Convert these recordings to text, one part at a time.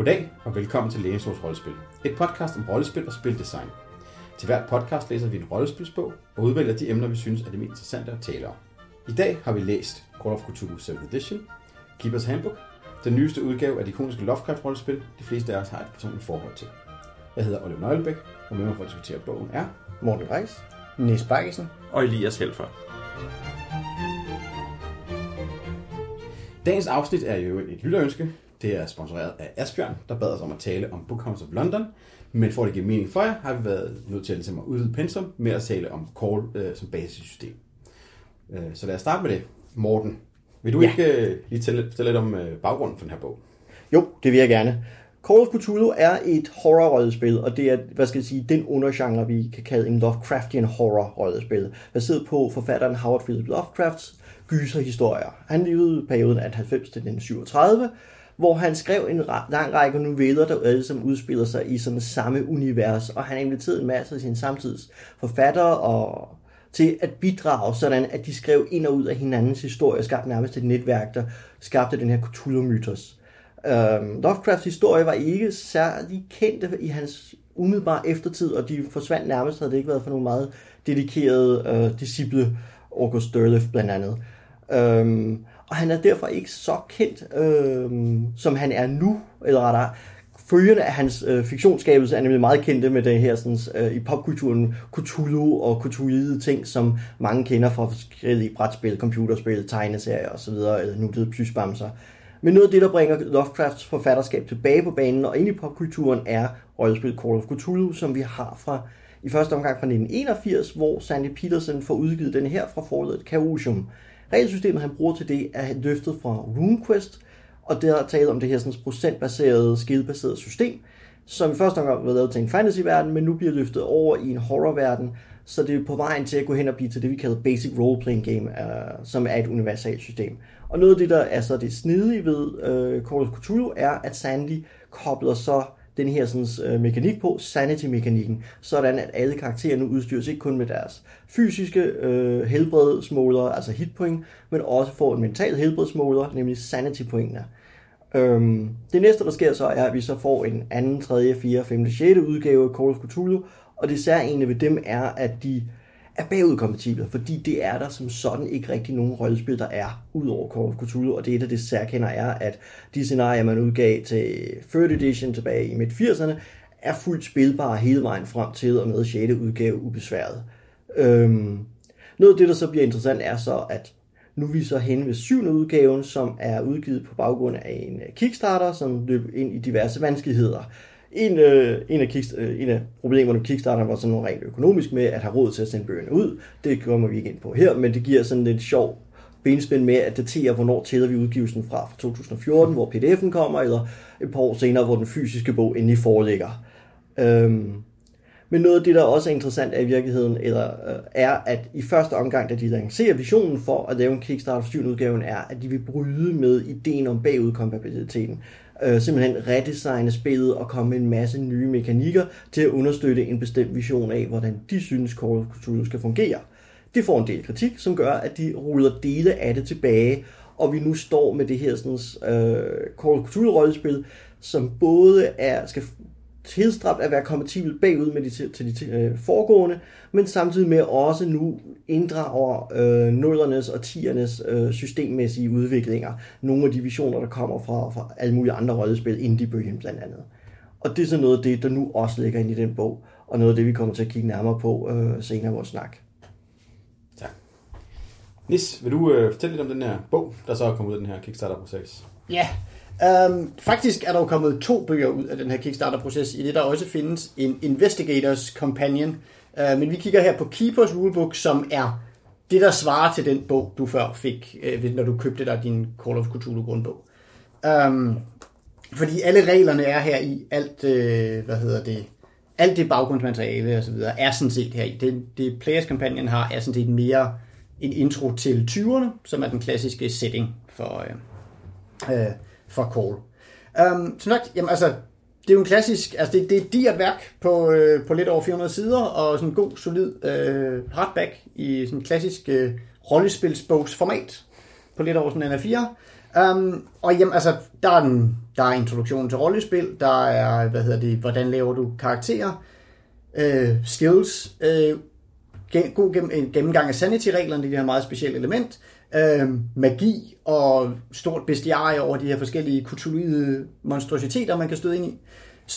Goddag og velkommen til Lægesorgs Rollespil. Et podcast om rollespil og spildesign. Til hvert podcast læser vi en rollespilsbog og udvælger de emner, vi synes er det mest interessante at tale om. I dag har vi læst Call of Cthulhu 7th Edition, Keepers Handbook, den nyeste udgave af de ikoniske Lovecraft-rollespil, de fleste af os har et personligt forhold til. Jeg hedder Oliver Nøglebæk, og med mig for at diskutere bogen er Morten Reis, Nis Bakkesen og Elias Helfer. Dagens afsnit er jo et lytterønske. Det er sponsoreret af Asbjørn, der bad os om at tale om Bookhouse of London. Men for at det giver mening for jer, har vi været nødt til at, ligesom at udvide pensum med at tale om Call øh, som basissystem. Øh, så lad os starte med det. Morten, vil du ja. ikke øh, lige tælle, fortælle lidt om øh, baggrunden for den her bog? Jo, det vil jeg gerne. Call of Cthulhu er et horror-rollespil, og det er, hvad skal jeg sige, den undergenre, vi kan kalde en Lovecraftian horror-rollespil, baseret på forfatteren Howard Phillips Lovecrafts gyserhistorier. Han levede perioden 1890 til 1937, hvor han skrev en lang række noveller, der alle som udspiller sig i sådan samme univers, og han inviterede en masse af sine samtids forfattere og til at bidrage, sådan at de skrev ind og ud af hinandens historie, skabte nærmest et netværk, der skabte den her Cthulhu-mytos. Um, øhm, Lovecrafts historie var ikke særlig kendte i hans umiddelbare eftertid, og de forsvandt nærmest, havde det ikke været for nogle meget dedikerede uh, disciple, August Derleth blandt andet. Um, og han er derfor ikke så kendt, øh, som han er nu, eller rettere, følgende af hans øh, fiktionsskabelse er nemlig meget kendte med det her sådan, øh, i popkulturen Cthulhu og Cthulhuide ting, som mange kender fra forskellige brætspil, computerspil, tegneserier osv., eller nuttede plysbamser. Men noget af det, der bringer Lovecrafts forfatterskab tilbage på banen og ind i popkulturen, er rollespil Call of Cthulhu, som vi har fra i første omgang fra 1981, hvor Sandy Peterson får udgivet den her fra forladet Chaosium. Regelsystemet, han bruger til det, er løftet fra RuneQuest, og der er tale om det her sådan, procentbaserede, skillbaserede system, som i første omgang var lavet til en fantasy-verden, men nu bliver løftet over i en horror-verden, så det er på vejen til at gå hen og blive til det, vi kalder basic role-playing game, uh, som er et universalt system. Og noget af det, der er så det snedige ved uh, Call of Cthulhu, er, at Sandy kobler så den her sådan, øh, mekanik på, sanity-mekanikken, sådan at alle karakterer nu udstyres ikke kun med deres fysiske øh, helbredsmåler, altså hitpoint, men også får en mental helbredsmåler, nemlig sanity-pointene. Øhm, det næste, der sker så, er, at vi så får en anden, tredje, fjerde, femte, sjette udgave af Call of Cthulhu, og det særlige ved dem er, at de er bagudkompatible, fordi det er der som sådan ikke rigtig nogen rollespil, der er, ud over Call of Cthulhu, og det et af det særkender er, at de scenarier, man udgav til 3rd edition tilbage i midt-80'erne, er fuldt spilbare hele vejen frem til og med 6. udgave ubesværet. Øhm, noget af det, der så bliver interessant, er så, at nu er vi så hen ved 7. udgaven, som er udgivet på baggrund af en Kickstarter, som løb ind i diverse vanskeligheder. En, øh, en, af kickst, øh, en af problemerne med Kickstarter var sådan noget rent økonomisk med at have råd til at sende bøgerne ud. Det kommer vi ikke ind på her, men det giver sådan lidt sjov benspænd med at datere, hvornår tæller vi udgivelsen fra, fra 2014, hvor pdf'en kommer, eller et par år senere, hvor den fysiske bog endelig foreligger. Øhm, men noget af det, der også er interessant er i virkeligheden, eller, øh, er, at i første omgang, da de lancerer visionen for at lave en Kickstarter for udgaven, er, at de vil bryde med ideen om bagudkompatibiliteten. Øh, simpelthen redesigne spillet og komme med en masse nye mekanikker til at understøtte en bestemt vision af, hvordan de synes Call of Cthulhu skal fungere. Det får en del kritik, som gør, at de ruller dele af det tilbage, og vi nu står med det her sådan, øh, Call of Cthulhu-rollespil, som både er, skal tilstræbt at være kompatibel bagud med de, til de øh, foregående, men samtidig med også nu inddrager øh, nullernes og tiernes øh, systemmæssige udviklinger. Nogle af de visioner, der kommer fra, fra alle mulige andre rollespil, Indie-bølgen blandt andet. Og det er så noget af det, der nu også ligger ind i den bog, og noget af det, vi kommer til at kigge nærmere på øh, senere i vores snak. Tak. Nis, vil du øh, fortælle lidt om den her bog, der så er kommet ud af den her Kickstarter-proces? Ja, Um, faktisk er der jo kommet to bøger ud af den her Kickstarter-proces, i det der også findes en Investigators Companion. Uh, men vi kigger her på Keepers Rulebook, som er det, der svarer til den bog, du før fik, uh, når du købte dig din Call of Cthulhu grundbog. Um, fordi alle reglerne er her i, alt, uh, hvad hedder det, alt det baggrundsmateriale og så videre, er sådan set her i. Det, det Players Companion har, er sådan set mere en intro til 20'erne, som er den klassiske setting for, uh, uh, for Cole. Um, som sagt, jamen altså, det er jo en klassisk, altså det, det er et digert værk på, øh, på lidt over 400 sider, og sådan en god, solid øh, hardback i sådan en klassisk øh, rollespilsbogsformat på lidt over sådan en A4. Um, øhm, og jamen, altså, der er, den, der er introduktion til rollespil, der er, hvad hedder det, hvordan laver du karakterer, øh, skills, øh, gen, god gennem, gennemgang af sanity-reglerne, det er et meget specielle element, øh, magi og stort bestiarie over de her forskellige kulturelle monstrositeter, man kan støde ind i.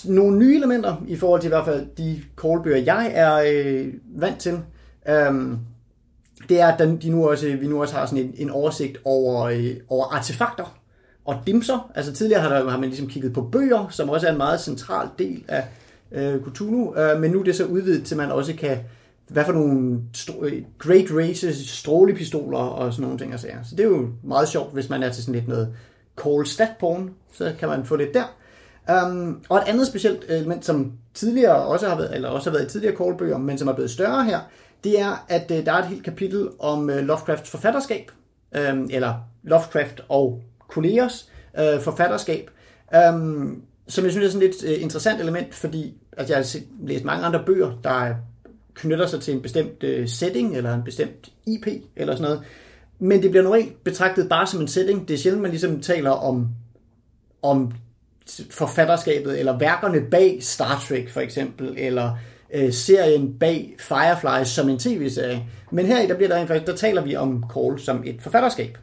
Nogle nye elementer, i forhold til i hvert fald de callbøger, jeg er øh, vant til. Øh, det er, at de nu også, vi nu også har sådan en, en oversigt over, øh, over artefakter og dimser. Altså tidligere har, der, har man ligesom kigget på bøger, som også er en meget central del af øh, Cthulhu, øh, men nu er det så udvidet til, at man også kan, hvad for nogle Great Races, strålepistoler og sådan nogle ting. at sige. Så det er jo meget sjovt, hvis man er til sådan lidt noget call stat porn, så kan man få lidt der. Um, og et andet specielt element, som tidligere også har været, eller også har været i tidligere callbøger, men som er blevet større her, det er, at uh, der er et helt kapitel om uh, Lovecrafts forfatterskab, um, eller Lovecraft og kollegers uh, forfatterskab, um, som jeg synes er sådan et lidt uh, interessant element, fordi altså, jeg har læst mange andre bøger, der knytter sig til en bestemt øh, setting, eller en bestemt IP, eller sådan noget. Men det bliver normalt betragtet bare som en setting. Det er sjældent, man ligesom taler om, om forfatterskabet, eller værkerne bag Star Trek for eksempel, eller øh, serien bag Firefly som en tv-serie. Men her i, der bliver der faktisk, der taler vi om Call som et forfatterskab.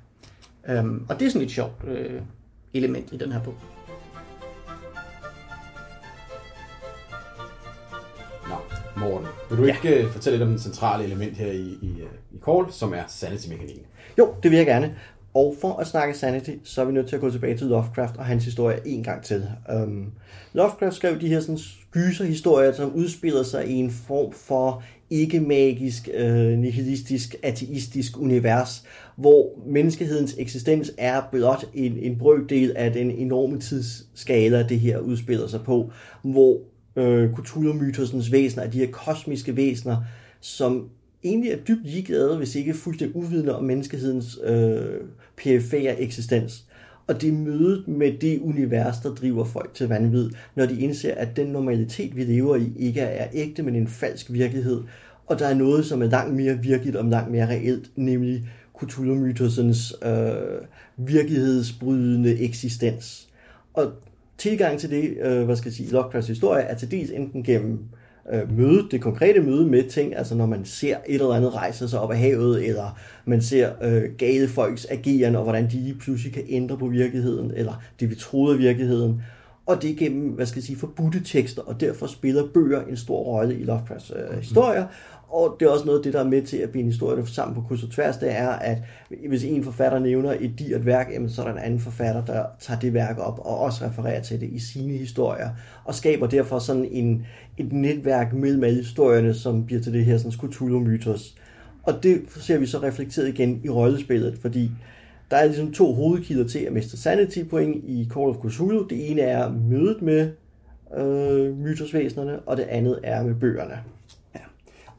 Øhm, og det er sådan et sjovt øh, element i den her bog. Morten, vil du ikke ja. Øh, fortælle lidt om den centrale element her i, i, øh, i Call, som er sanity-mekanikken? Jo, det vil jeg gerne. Og for at snakke Sanity, så er vi nødt til at gå tilbage til Lovecraft og hans historie en gang til. Um, Lovecraft skrev de her sådan, gyserhistorier, som udspiller sig i en form for ikke-magisk, øh, nihilistisk, ateistisk univers, hvor menneskehedens eksistens er blot en, en brøkdel af den enorme tidsskala, det her udspiller sig på, hvor øh, Cthulhu-mytosens væsener er de her kosmiske væsener, som egentlig er dybt ligeglade, hvis ikke fuldstændig uvidende om menneskehedens øh, perifære eksistens. Og det er mødet med det univers, der driver folk til vanvid, når de indser, at den normalitet, vi lever i, ikke er ægte, men en falsk virkelighed. Og der er noget, som er langt mere virkeligt og langt mere reelt, nemlig Cthulhu-mytosens øh, virkelighedsbrydende eksistens. Og tilgang til det, øh, hvad skal jeg sige, Lovecrafts historie, er til dels enten gennem øh, møde, det konkrete møde med ting, altså når man ser et eller andet rejse sig op af havet, eller man ser øh, gale folks ageren, og hvordan de pludselig kan ændre på virkeligheden, eller det vi troede af virkeligheden. Og det er gennem, hvad skal jeg sige, forbudte tekster, og derfor spiller bøger en stor rolle i Lovecrafts øh, historier, og det er også noget af det, der er med til at binde historierne sammen på kryds og tværs, det er, at hvis en forfatter nævner et dyrt værk, så er der en anden forfatter, der tager det værk op og også refererer til det i sine historier, og skaber derfor sådan en, et netværk mellem alle historierne, som bliver til det her sådan Cthulhu-mytos. Og det ser vi så reflekteret igen i rollespillet, fordi der er ligesom to hovedkilder til at miste sanity point i Call of Cthulhu. Det ene er mødet med øh, mytosvæsenerne, og det andet er med bøgerne.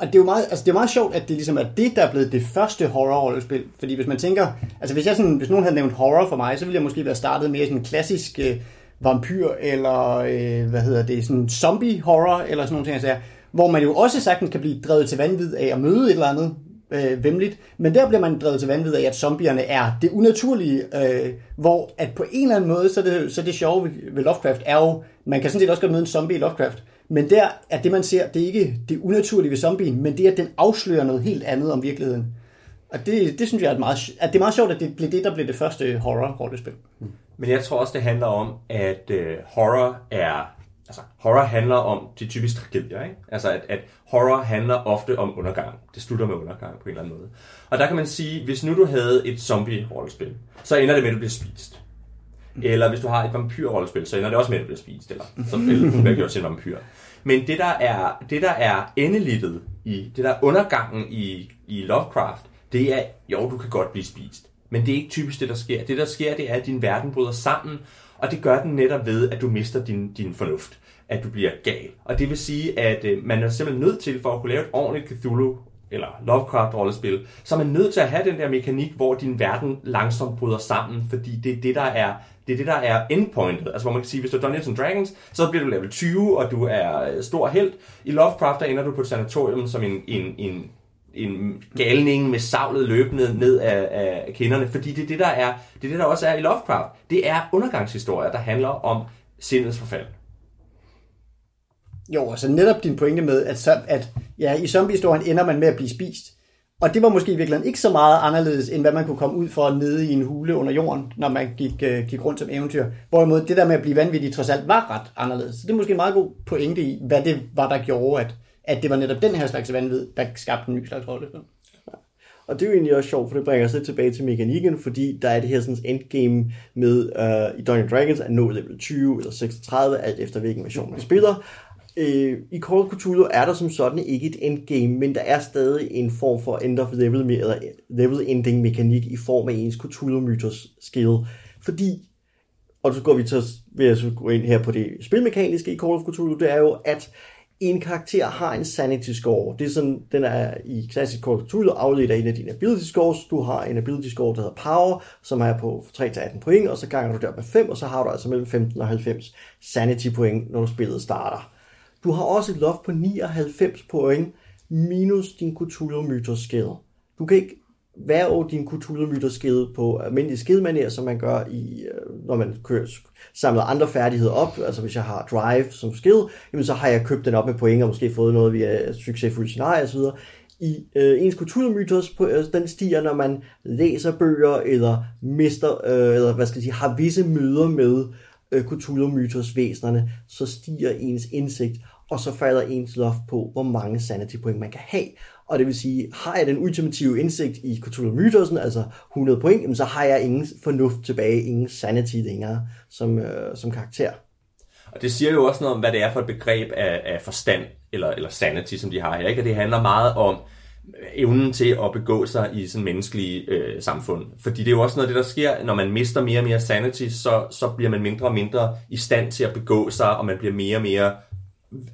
Og det er jo meget, altså det er meget sjovt, at det ligesom er det, der er blevet det første horror-rollespil. Fordi hvis man tænker, altså hvis, jeg sådan, hvis nogen havde nævnt horror for mig, så ville jeg måske være startet mere sådan en klassisk øh, vampyr, eller øh, hvad hedder det, sådan zombie-horror, eller sådan nogle ting, altså, hvor man jo også sagtens kan blive drevet til vanvid af at møde et eller andet øh, vemmeligt, men der bliver man drevet til vanvid af, at zombierne er det unaturlige, øh, hvor at på en eller anden måde, så er det, så det sjove ved, ved Lovecraft er jo, man kan sådan set også godt møde en zombie i Lovecraft, men der er det, man ser, det er ikke det unaturlige ved zombien, men det er, at den afslører noget helt andet om virkeligheden. Og det, det synes jeg er, meget, at det er meget sjovt, at det blev det, der blev det første horror-rollespil. Men jeg tror også, det handler om, at øh, horror er... Altså, horror handler om de typiske tragedier, ikke? Altså, at, at horror handler ofte om undergang. Det slutter med undergang på en eller anden måde. Og der kan man sige, hvis nu du havde et zombie-rollespil, så ender det med, at du bliver spist. Eller hvis du har et vampyr-rollespil, så ender det også med, at du bliver spist. Eller så bliver gjort til en vampyr. Men det, der er, det, der er endelittet i, det der er undergangen i, i Lovecraft, det er, jo, du kan godt blive spist. Men det er ikke typisk det, der sker. Det, der sker, det er, at din verden bryder sammen, og det gør den netop ved, at du mister din, din fornuft. At du bliver gal. Og det vil sige, at øh, man er simpelthen nødt til, for at kunne lave et ordentligt Cthulhu eller Lovecraft-rollespil, så er man nødt til at have den der mekanik, hvor din verden langsomt bryder sammen, fordi det er det, der er det er det, der er endpointet. Altså hvor man kan sige, hvis du er Dungeons and Dragons, så bliver du level 20, og du er øh, stor held. I Lovecraft, der ender du på et sanatorium som en, en, en en galning med savlet løbende ned af, af kinderne, fordi det er det, der er, det er det, der også er i Lovecraft. Det er undergangshistorier, der handler om sindets forfald. Jo, altså netop din pointe med, at, så, at ja, i zombiehistorien ender man med at blive spist. Og det var måske i virkeligheden ikke så meget anderledes, end hvad man kunne komme ud for nede i en hule under jorden, når man gik, uh, gik rundt som eventyr. Hvorimod det der med at blive vanvittig trods alt var ret anderledes. Så det er måske en meget god pointe i, hvad det var, der gjorde, at, at det var netop den her slags vanvid, der skabte en ny slags rolle. Og det er jo egentlig også sjovt, for det bringer os lidt tilbage til mekanikken, fordi der er det her sådan endgame med uh, i Dungeons Dragons at nå level 20 eller 36, alt efter hvilken version man spiller. Øh, I Call of Cthulhu er der som sådan ikke et endgame, men der er stadig en form for end of level, eller level ending mekanik i form af ens Cthulhu mythos skill. Fordi, og så går vi til vil jeg så gå ind her på det spilmekaniske i Call of Cthulhu, det er jo, at en karakter har en sanity score. Det er sådan, den er i klassisk Call of Cthulhu afledt af en af dine ability scores. Du har en ability score, der hedder power, som er på 3-18 point, og så ganger du der med 5, og så har du altså mellem 15 og 90 sanity point, når du spillet starter. Du har også et loft på 99 point minus din Cthulhu Mythos. Du kan ikke værve din Cthulhu Mythos på almindelig skillmanér, som man gør i, øh, når man kører, samler andre færdigheder op. Altså hvis jeg har drive som skill, jamen så har jeg købt den op med point og måske fået noget via succesfulde scenarier osv. I øh, ens Cthulhu Mythos, øh, den stiger, når man læser bøger eller mister, øh, eller hvad skal jeg sige, har visse møder med øh, Cthulhu Mythos væsenerne, så stiger ens indsigt og så falder ens loft på, hvor mange sanity point man kan have. Og det vil sige, har jeg den ultimative indsigt i Cthulhu Mythosen, altså 100 point, så har jeg ingen fornuft tilbage, ingen sanity længere som, øh, som karakter. Og det siger jo også noget om, hvad det er for et begreb af, af forstand, eller, eller sanity, som de har her. Ikke? Og det handler meget om evnen til at begå sig i sådan menneskelige øh, samfund. Fordi det er jo også noget af det, der sker, når man mister mere og mere sanity, så, så bliver man mindre og mindre i stand til at begå sig, og man bliver mere og mere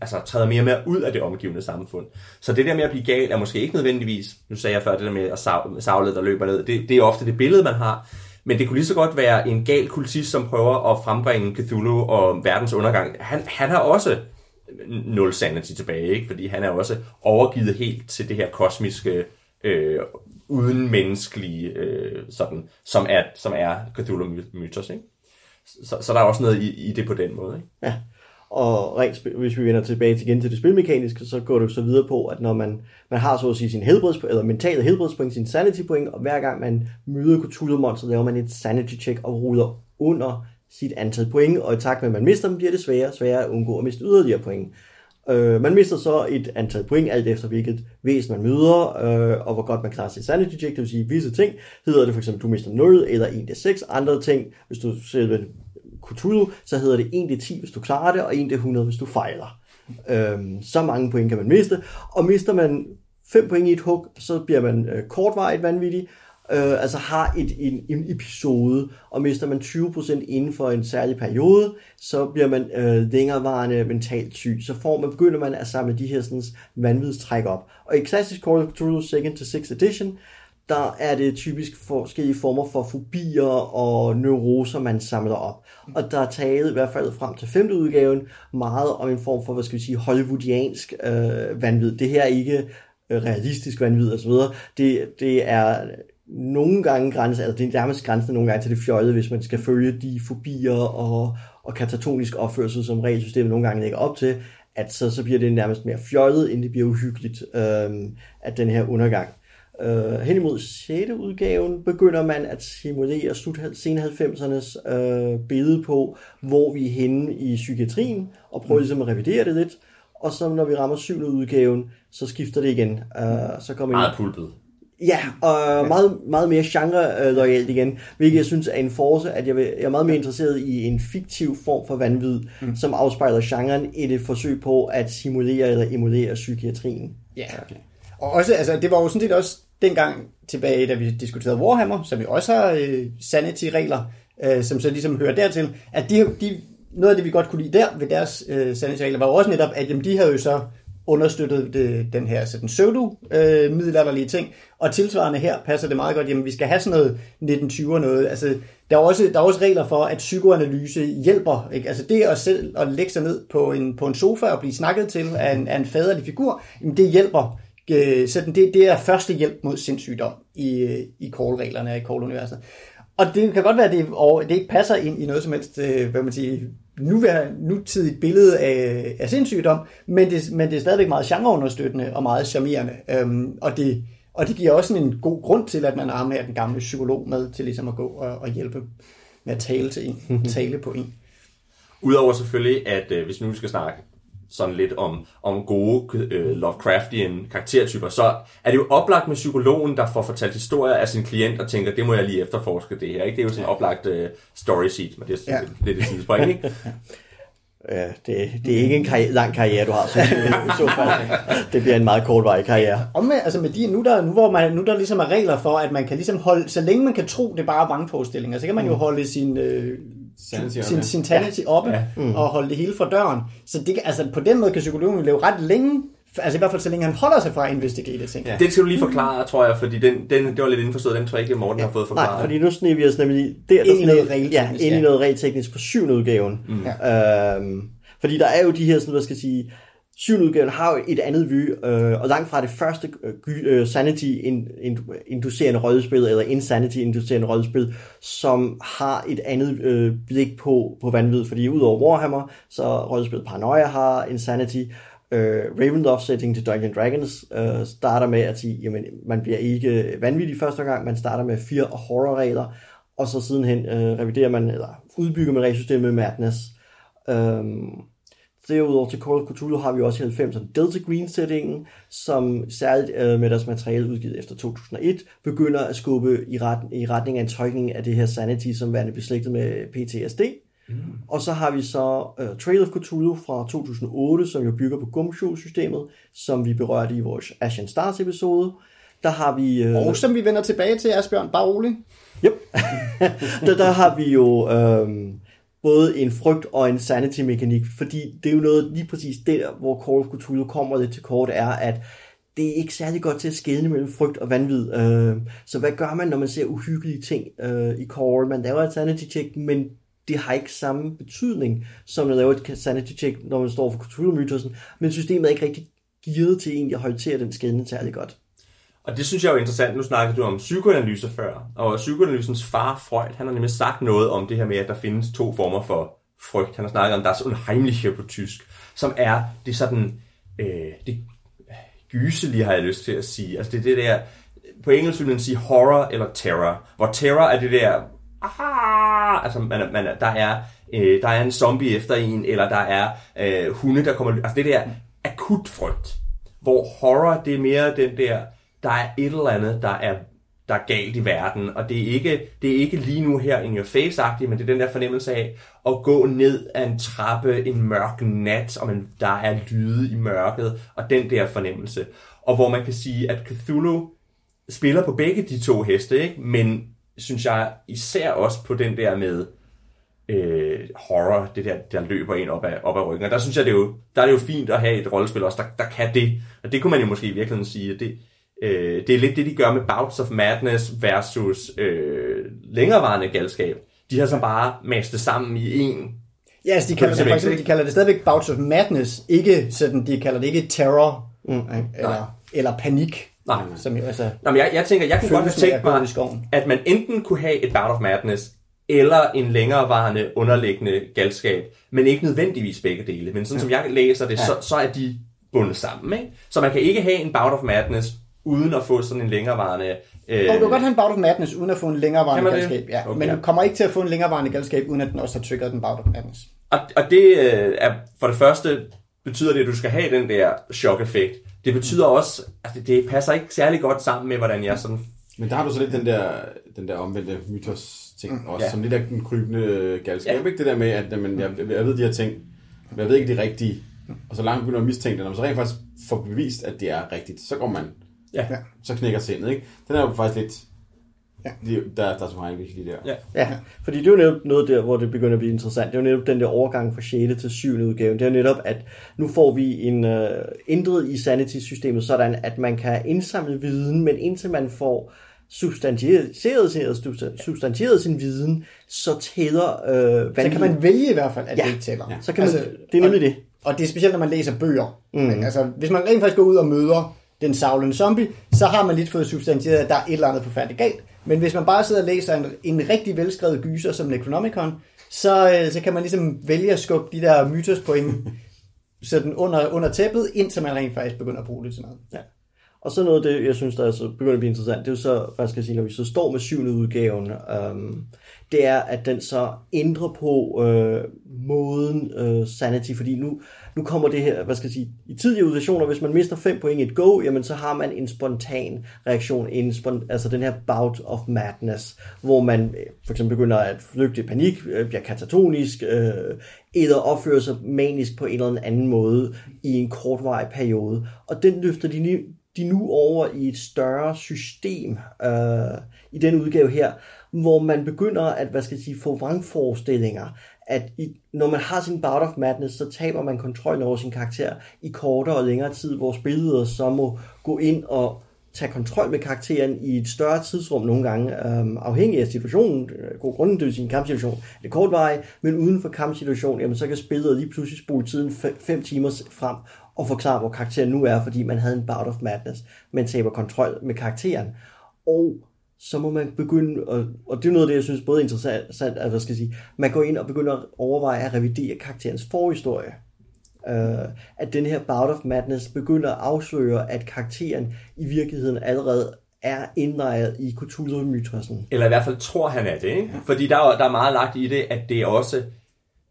altså, træder mere og mere ud af det omgivende samfund. Så det der med at blive gal er måske ikke nødvendigvis, nu sagde jeg før det der med at savle, der løber ned, det, det er ofte det billede, man har, men det kunne lige så godt være en gal kultist, som prøver at frembringe Cthulhu og verdens undergang. Han, han har også nul sanity tilbage, ikke? fordi han er også overgivet helt til det her kosmiske, øh, uden menneskelige, øh, sådan, som er, som er Cthulhu-mytos. Ikke? Så, så der er også noget i, i det på den måde. Ikke? Ja. Og rent, hvis vi vender tilbage til, igen til det spilmekaniske, så går det så videre på, at når man, man har så at sige sin helbreds, eller mentale helbredspoint, sin sanity point, og hver gang man møder Cthulhu monster, laver man et sanity check og ruller under sit antal point, og i takt med, at man mister dem, bliver det sværere og sværere at undgå at miste yderligere point. Øh, man mister så et antal point, alt efter hvilket væsen man møder, øh, og hvor godt man klarer sit sanity check, det vil sige, visse ting. Hedder det for eksempel, du mister 0 eller 1-6, andre ting, hvis du selv Cthulhu, så hedder det 1-10, hvis du klarer det, og 1-100, hvis du fejler. Øhm, så mange point kan man miste, og mister man 5 point i et hug, så bliver man øh, kortvarigt vanvittig, øh, altså har et, en, en episode, og mister man 20% inden for en særlig periode, så bliver man øh, længerevarende mentalt syg. Så får man, begynder man at samle de her sådan, vanvidstræk op. Og i klassisk Call of Cthulhu 2nd to 6th edition, der er det typisk forskellige former for fobier og neuroser, man samler op. Og der er taget, i hvert fald frem til femte udgaven, meget om en form for, hvad skal vi sige, hollywoodiansk øh, vanvid. Det her er ikke øh, realistisk vanvid osv. Det, det er nogle gange grænse, altså det er nærmest grænsen nogle gange til det fjollede, hvis man skal følge de fobier og, og katatonisk opførsel, som regelsystemet nogle gange lægger op til, at så, så bliver det nærmest mere fjollet, end det bliver uhyggeligt, øh, at den her undergang. Øh, hen imod 6. udgaven begynder man at simulere slut sen 90'ernes øh, billede på, hvor vi er henne i psykiatrien, og prøver ligesom at revidere det lidt. Og så når vi rammer 7. udgaven, så skifter det igen. Uh, så kommer meget pulpet. Ja, og meget, meget mere genre-lojalt igen, hvilket jeg synes er en force, at jeg, vil, jeg er meget mere interesseret i en fiktiv form for vanvid, mm. som afspejler genren, i det forsøg på at simulere eller emulere psykiatrien. Ja, okay. Og også, altså, det var jo sådan set også dengang tilbage, da vi diskuterede Warhammer, som jo også har øh, sanity-regler, øh, som så ligesom hører dertil, at de, de, noget af det, vi godt kunne lide der ved deres øh, sanity-regler, var jo også netop, at jamen, de havde jo så understøttet det, den her sådan pseudo-middelalderlige øh, ting, og tilsvarende her passer det meget godt, jamen vi skal have sådan noget 1920'er noget, altså der er, også, der er også regler for, at psykoanalyse hjælper, ikke? altså det at selv at lægge sig ned på en, på en sofa og blive snakket til af en, af en faderlig figur, jamen det hjælper øh, sådan det, det er første hjælp mod sindssygdom i, øh, i call-reglerne i call-universet. Og det kan godt være, at det, og det ikke passer ind i noget som helst, øh, hvad man siger, nuværende, nutidigt billede af, af sindssygdom, men det, men det er stadigvæk meget genreunderstøttende og meget charmerende. Øhm, og, det, og det giver også en god grund til, at man har med den gamle psykolog med til ligesom at gå og, og hjælpe med at tale til en, tale på en. Udover selvfølgelig, at hvis nu vi skal snakke sådan lidt om, om gode øh, Lovecraftian karaktertyper, så er det jo oplagt med psykologen, der får fortalt historier af sin klient og tænker, det må jeg lige efterforske det her. Ikke? Det er jo sådan en oplagt øh, story sheet, men det er Ja. lidt et sidespring, ikke? Ja, det, det er ikke en karri- lang karriere, du har, så, så fald. Det bliver en meget kortvarig karriere. Og med, altså med de, nu, der, nu, hvor man, nu der ligesom er regler for, at man kan ligesom holde, så længe man kan tro, det er bare vrangforestillinger, så kan man jo holde sin, øh, Sanity sin, sin sanity oppe Ja. mm. og holde det hele fra døren. Så det, kan- altså, på den måde kan psykologen leve ret længe, altså i hvert fald så længe han holder sig fra at investigate ting. Ja. Det skal du lige forklare, tror jeg, fordi den, den, det var lidt indforstået, den tror jeg ikke, Morten har fået forklaret. Nej, fordi nu sniger vi os nemlig der, der Ind i noget regelteknisk, Ja, ind i ja. noget regelteknisk på syvende udgaven. Mm. Øhm, fordi der er jo de her, sådan, hvad skal jeg sige, syvende udgaven har jo et andet vy, øh, og langt fra det første øh, øh sanity-inducerende rollespil, eller insanity-inducerende rollespil, som har et andet øh, blik på, på vanvid, fordi udover Warhammer, så rollespil Paranoia har insanity, øh, Ravenloft setting til Dungeons Dragons øh, starter med at sige, jamen man bliver ikke vanvittig første gang, man starter med fire horrorregler, og så sidenhen øh, reviderer man, eller udbygger man regelsystemet med Madness. Øh, Derudover til Call of Cthulhu har vi også i 90'erne Delta Green settingen, som særligt øh, med deres materiale udgivet efter 2001, begynder at skubbe i, ret, i retning af en tolkning af det her sanity, som værende beslægtet med PTSD. Mm. Og så har vi så uh, Trail of Cthulhu fra 2008, som jo bygger på Gumshoe-systemet, som vi berørte i vores Ashen Stars episode. Der har vi... Øh, Og som vi vender tilbage til, Asbjørn, bare rolig. Yep. der, der har vi jo øhm, både en frygt og en sanity-mekanik, fordi det er jo noget lige præcis der, hvor Call of Cthulhu kommer lidt til kort, er, at det er ikke særlig godt til at skelne mellem frygt og vanvid. Øh, så hvad gør man, når man ser uhyggelige ting øh, i Call? Man laver et sanity-check, men det har ikke samme betydning, som at lave et sanity-check, når man står for Cthulhu-mytosen, men systemet er ikke rigtig gearet til egentlig at håndtere den skelne særlig godt. Og det synes jeg er jo interessant. Nu snakkede du om psykoanalyse før, og psykoanalysens far, Freud, han har nemlig sagt noget om det her med, at der findes to former for frygt. Han har snakket om das Unheimliche på tysk, som er det sådan, øh, det gyselige har jeg lyst til at sige. Altså det er det der, på engelsk vil man sige horror eller terror, hvor terror er det der, aha, altså man, man, der er øh, der er en zombie efter en, eller der er øh, hunde, der kommer, altså det der akut frygt, hvor horror, det er mere den der, der er et eller andet, der er, der er galt i verden, og det er ikke, det er ikke lige nu her in your face men det er den der fornemmelse af at gå ned ad en trappe en mørk nat, og man, der er lyde i mørket, og den der fornemmelse. Og hvor man kan sige, at Cthulhu spiller på begge de to heste, ikke? men synes jeg især også på den der med øh, horror, det der, der løber ind op ad, op ad ryggen. Og der synes jeg, det er jo, der er det jo fint at have et rollespil også, der, der kan det. Og det kunne man jo måske i virkeligheden sige, at det, øh, det er lidt det, de gør med Bouts of Madness versus øh, længerevarende galskab. De har så bare mastet sammen i en. Ja, altså, de kalder det, for eksempel, de kalder det stadigvæk Bouts of Madness, ikke sådan, de kalder det ikke terror, mm. eller, eller panik. Nej. Som altså, Nå, men jeg, jeg tænker, jeg kunne godt gå mig, at man enten kunne have et Bout of Madness, eller en længerevarende underliggende galskab, men ikke nødvendigvis begge dele. Men sådan ja. som jeg læser det, så, så er de bundet sammen. Ikke? Så man kan ikke have en Bout of Madness, uden at få sådan en længerevarende... Øh, og du kan godt have en Bout of Madness, uden at få en længerevarende galskab. Ja, Okay. men du kommer ikke til at få en længerevarende galskab, uden at den også har triggeret den Bout of Madness. Og, og det øh, er for det første betyder det, at du skal have den der chok-effekt. Det betyder også, at det, det passer ikke særlig godt sammen med, hvordan jeg sådan... Men der har du så lidt den der, den der omvendte mytos ting mm, også, ja. som lidt af den krybende galskab, Ja. ikke? Det der med, at jamen, jeg, jeg ved de her ting, men jeg ved ikke, de er rigtige. Og så langt begynder at mistænke det, når man så rent faktisk får bevist, at det er rigtigt, så går man, Ja, Ja. så knækker sindet, ikke? Den er jo faktisk lidt, Ja. ja. der, der er så meget virkelig der. ja. Ja, fordi det er jo netop noget der, hvor det begynder at blive interessant. Det er jo netop den der overgang fra 6. til 7. udgave. Det er jo netop, at nu får vi en uh, ændret i sanity-systemet, sådan at man kan indsamle viden, men indtil man får substantieret sin, substan- substantieret sin viden, så tæller øh, Så kan man vælge i hvert fald, at Ja. det ikke tæller. Så kan man, det er nemlig det. Og det er specielt, når man læser bøger. Mm. Altså, hvis man rent faktisk går ud og møder den savlende zombie, så har man lidt fået substantieret, at der er et eller andet forfærdeligt galt. Men hvis man bare sidder og læser en, en rigtig velskrevet gyser som Necronomicon, så, øh, så kan man ligesom vælge at skubbe de der mytospoint sådan under, under tæppet, indtil man rent faktisk begynder at bruge det til noget. Ja. Og så noget det, jeg synes, der er så begynder at blive interessant, det er jo så, hvad skal jeg sige, når vi så står med syvende udgaven, øhm, det er, at den så ændrer på øh, måden øh, Sanity, fordi nu, nu kommer det her, hvad skal jeg sige, i tidligere udversioner, hvis man mister 5 point i et go, jamen så har man en spontan reaktion, en spon, altså den her bout of madness, hvor man øh, for eksempel begynder at flygte i panik, øh, bliver katatonisk, øh, eller opfører sig manisk på en eller anden måde i en kortvarig periode. Og den løfter de, nu- de nu over i et større system øh, i den udgave her, hvor man begynder at, hvad skal jeg sige, få vrangforestillinger, at i, når man har sin bout of madness, så taber man kontrollen over sin karakter i kortere og længere tid, hvor spillet så må gå ind og tage kontrol med karakteren i et større tidsrum nogle gange, øhm, afhængig af situationen, øh, god grund, til sin kampsituation, er det kortvarig, men uden for kampsituationen, jamen så kan spillet lige pludselig spole tiden 5 timer frem og forklare, hvor karakteren nu er, fordi man havde en bout of madness, men taber kontrol med karakteren. Og så må man begynde, og, og det er noget af det, jeg synes både er interessant, at, hvad skal jeg sige, man går ind og begynder at overveje at revidere karakterens forhistorie. Uh, at den her bout of madness begynder at afsløre, at karakteren i virkeligheden allerede er indlejret i Cthulhu-mytosen. Eller i hvert fald tror han er det, ikke? Fordi der er, der er meget lagt i det, at det er også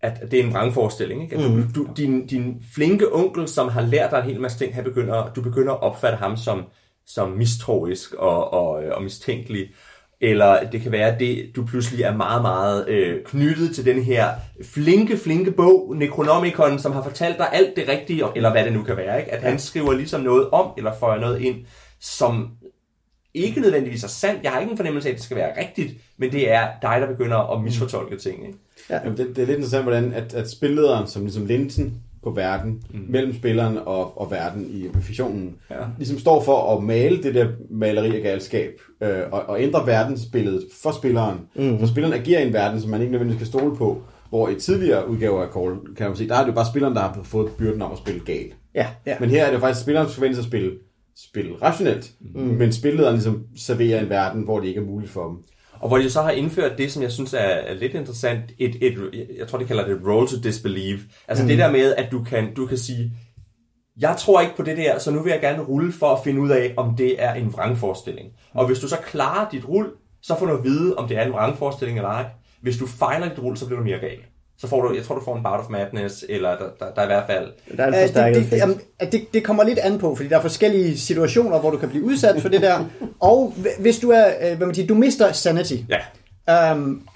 at det er en vrangforestilling. Ikke? At du, Mhm. du, din, din flinke onkel, som har lært dig en hel masse ting, han begynder, du begynder at opfatte ham som, som mistroisk og, og, og mistænkelig. Eller det kan være, at det, du pludselig er meget, meget øh, knyttet til den her flinke, flinke bog, Necronomicon, som har fortalt dig alt det rigtige, eller hvad det nu kan være. Ikke? At han skriver ligesom noget om, eller føjer noget ind, som ikke nødvendigvis er sandt. Jeg har ikke en fornemmelse af, at det skal være rigtigt, men det er dig, der begynder at misfortolke ting. Ikke? Jamen, det, det er lidt interessant, hvordan at, at spillederen, som ligesom linsen på verden, mm. mellem spilleren og, og verden i fiktionen, Ja. ligesom står for at male det der maleri af galskab, øh, og, og ændre verdensbilledet for spilleren. Mm. For spilleren agerer i en verden, som man ikke nødvendigvis kan stole på, hvor i tidligere udgaver af Call, kan man sige, der er det jo bare spilleren, der har fået byrden om at spille galt. Ja, Ja. Men her er det jo faktisk spilleren, der forventes at spille, spille rationelt, mm. men spillederen ligesom serverer en verden, hvor det ikke er muligt for dem. Og hvor de så har indført det, som jeg synes er, er lidt interessant, et, et, jeg tror, de kalder det roll to disbelieve. Altså mm. det der med, at du kan, du kan sige, jeg tror ikke på det der, så nu vil jeg gerne rulle for at finde ud af, om det er en vrangforestilling. Og hvis du så klarer dit rull, så får du at vide, om det er en vrangforestilling eller ej. Hvis du fejler dit rull, så bliver du mere gal. Så får du, jeg tror, du får en bout of madness, eller der, der, der er i hvert fald... der er en forstærket det, det, jamen, det, det kommer lidt an på, fordi der er forskellige situationer, hvor du kan blive udsat for det der. Og hv- hvis du er, øh, hvad man siger, du mister sanity. Ja, Um,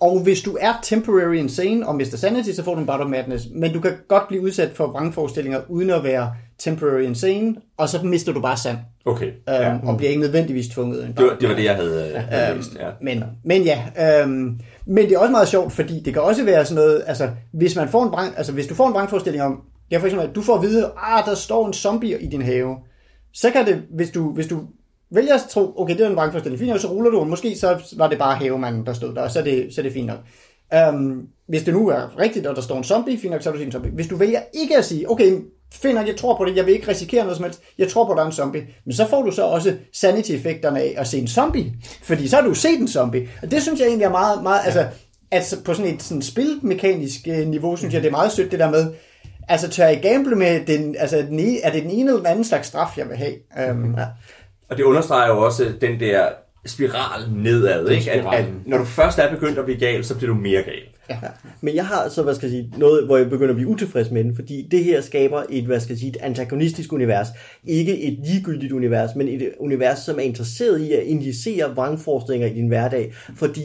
og hvis du er temporary insane og mister sanity, så får du en bout of madness. Men du kan godt blive udsat for vrangforestillinger uden at være temporary insane, og så mister du bare sand. okay. Um, Ja. ja. Og bliver ikke nødvendigvis tvunget. ind. Det, var, det var det, jeg havde, øh, havde Øhm. Ja. Men, men ja, øhm, men det er også meget sjovt, fordi det kan også være sådan noget, altså hvis man får en brand, altså hvis du får en brandforestilling om, ja for eksempel, at du får at vide, ah, der står en zombie i din have, så kan det, hvis du, hvis du vælger at tro, okay, det er en brandforestilling, fint nok, så ruller du, den. måske så var det bare havemanden, der stod der, og så er det, så er det fint nok. Um, hvis det nu er rigtigt, og der står en zombie, fint nok, så er du en zombie. Hvis du vælger ikke at sige, okay, fint nok, jeg tror på det, jeg vil ikke risikere noget som helst, jeg tror på, at der er en zombie, men så får du så også sanity-effekterne af at se en zombie, fordi så har du set en zombie. Og det synes jeg egentlig er meget, meget ja. altså, altså på sådan et sådan spilmekanisk øh, niveau, synes jeg, det er meget sødt det der med, altså tør jeg gamble med den, altså den ene, er det den ene eller den anden slags straf, jeg vil have? Um, ja. Og det understreger jo også den der spiral nedad, ikke? At, at når du først er begyndt at blive gal, så bliver du mere gal. Ja. Men jeg har så, hvad skal jeg sige, noget, hvor jeg begynder at blive utilfreds med den, fordi det her skaber et, hvad skal jeg sige, et antagonistisk univers. Ikke et ligegyldigt univers, men et univers, som er interesseret i at injicere vrangforestillinger i din hverdag, fordi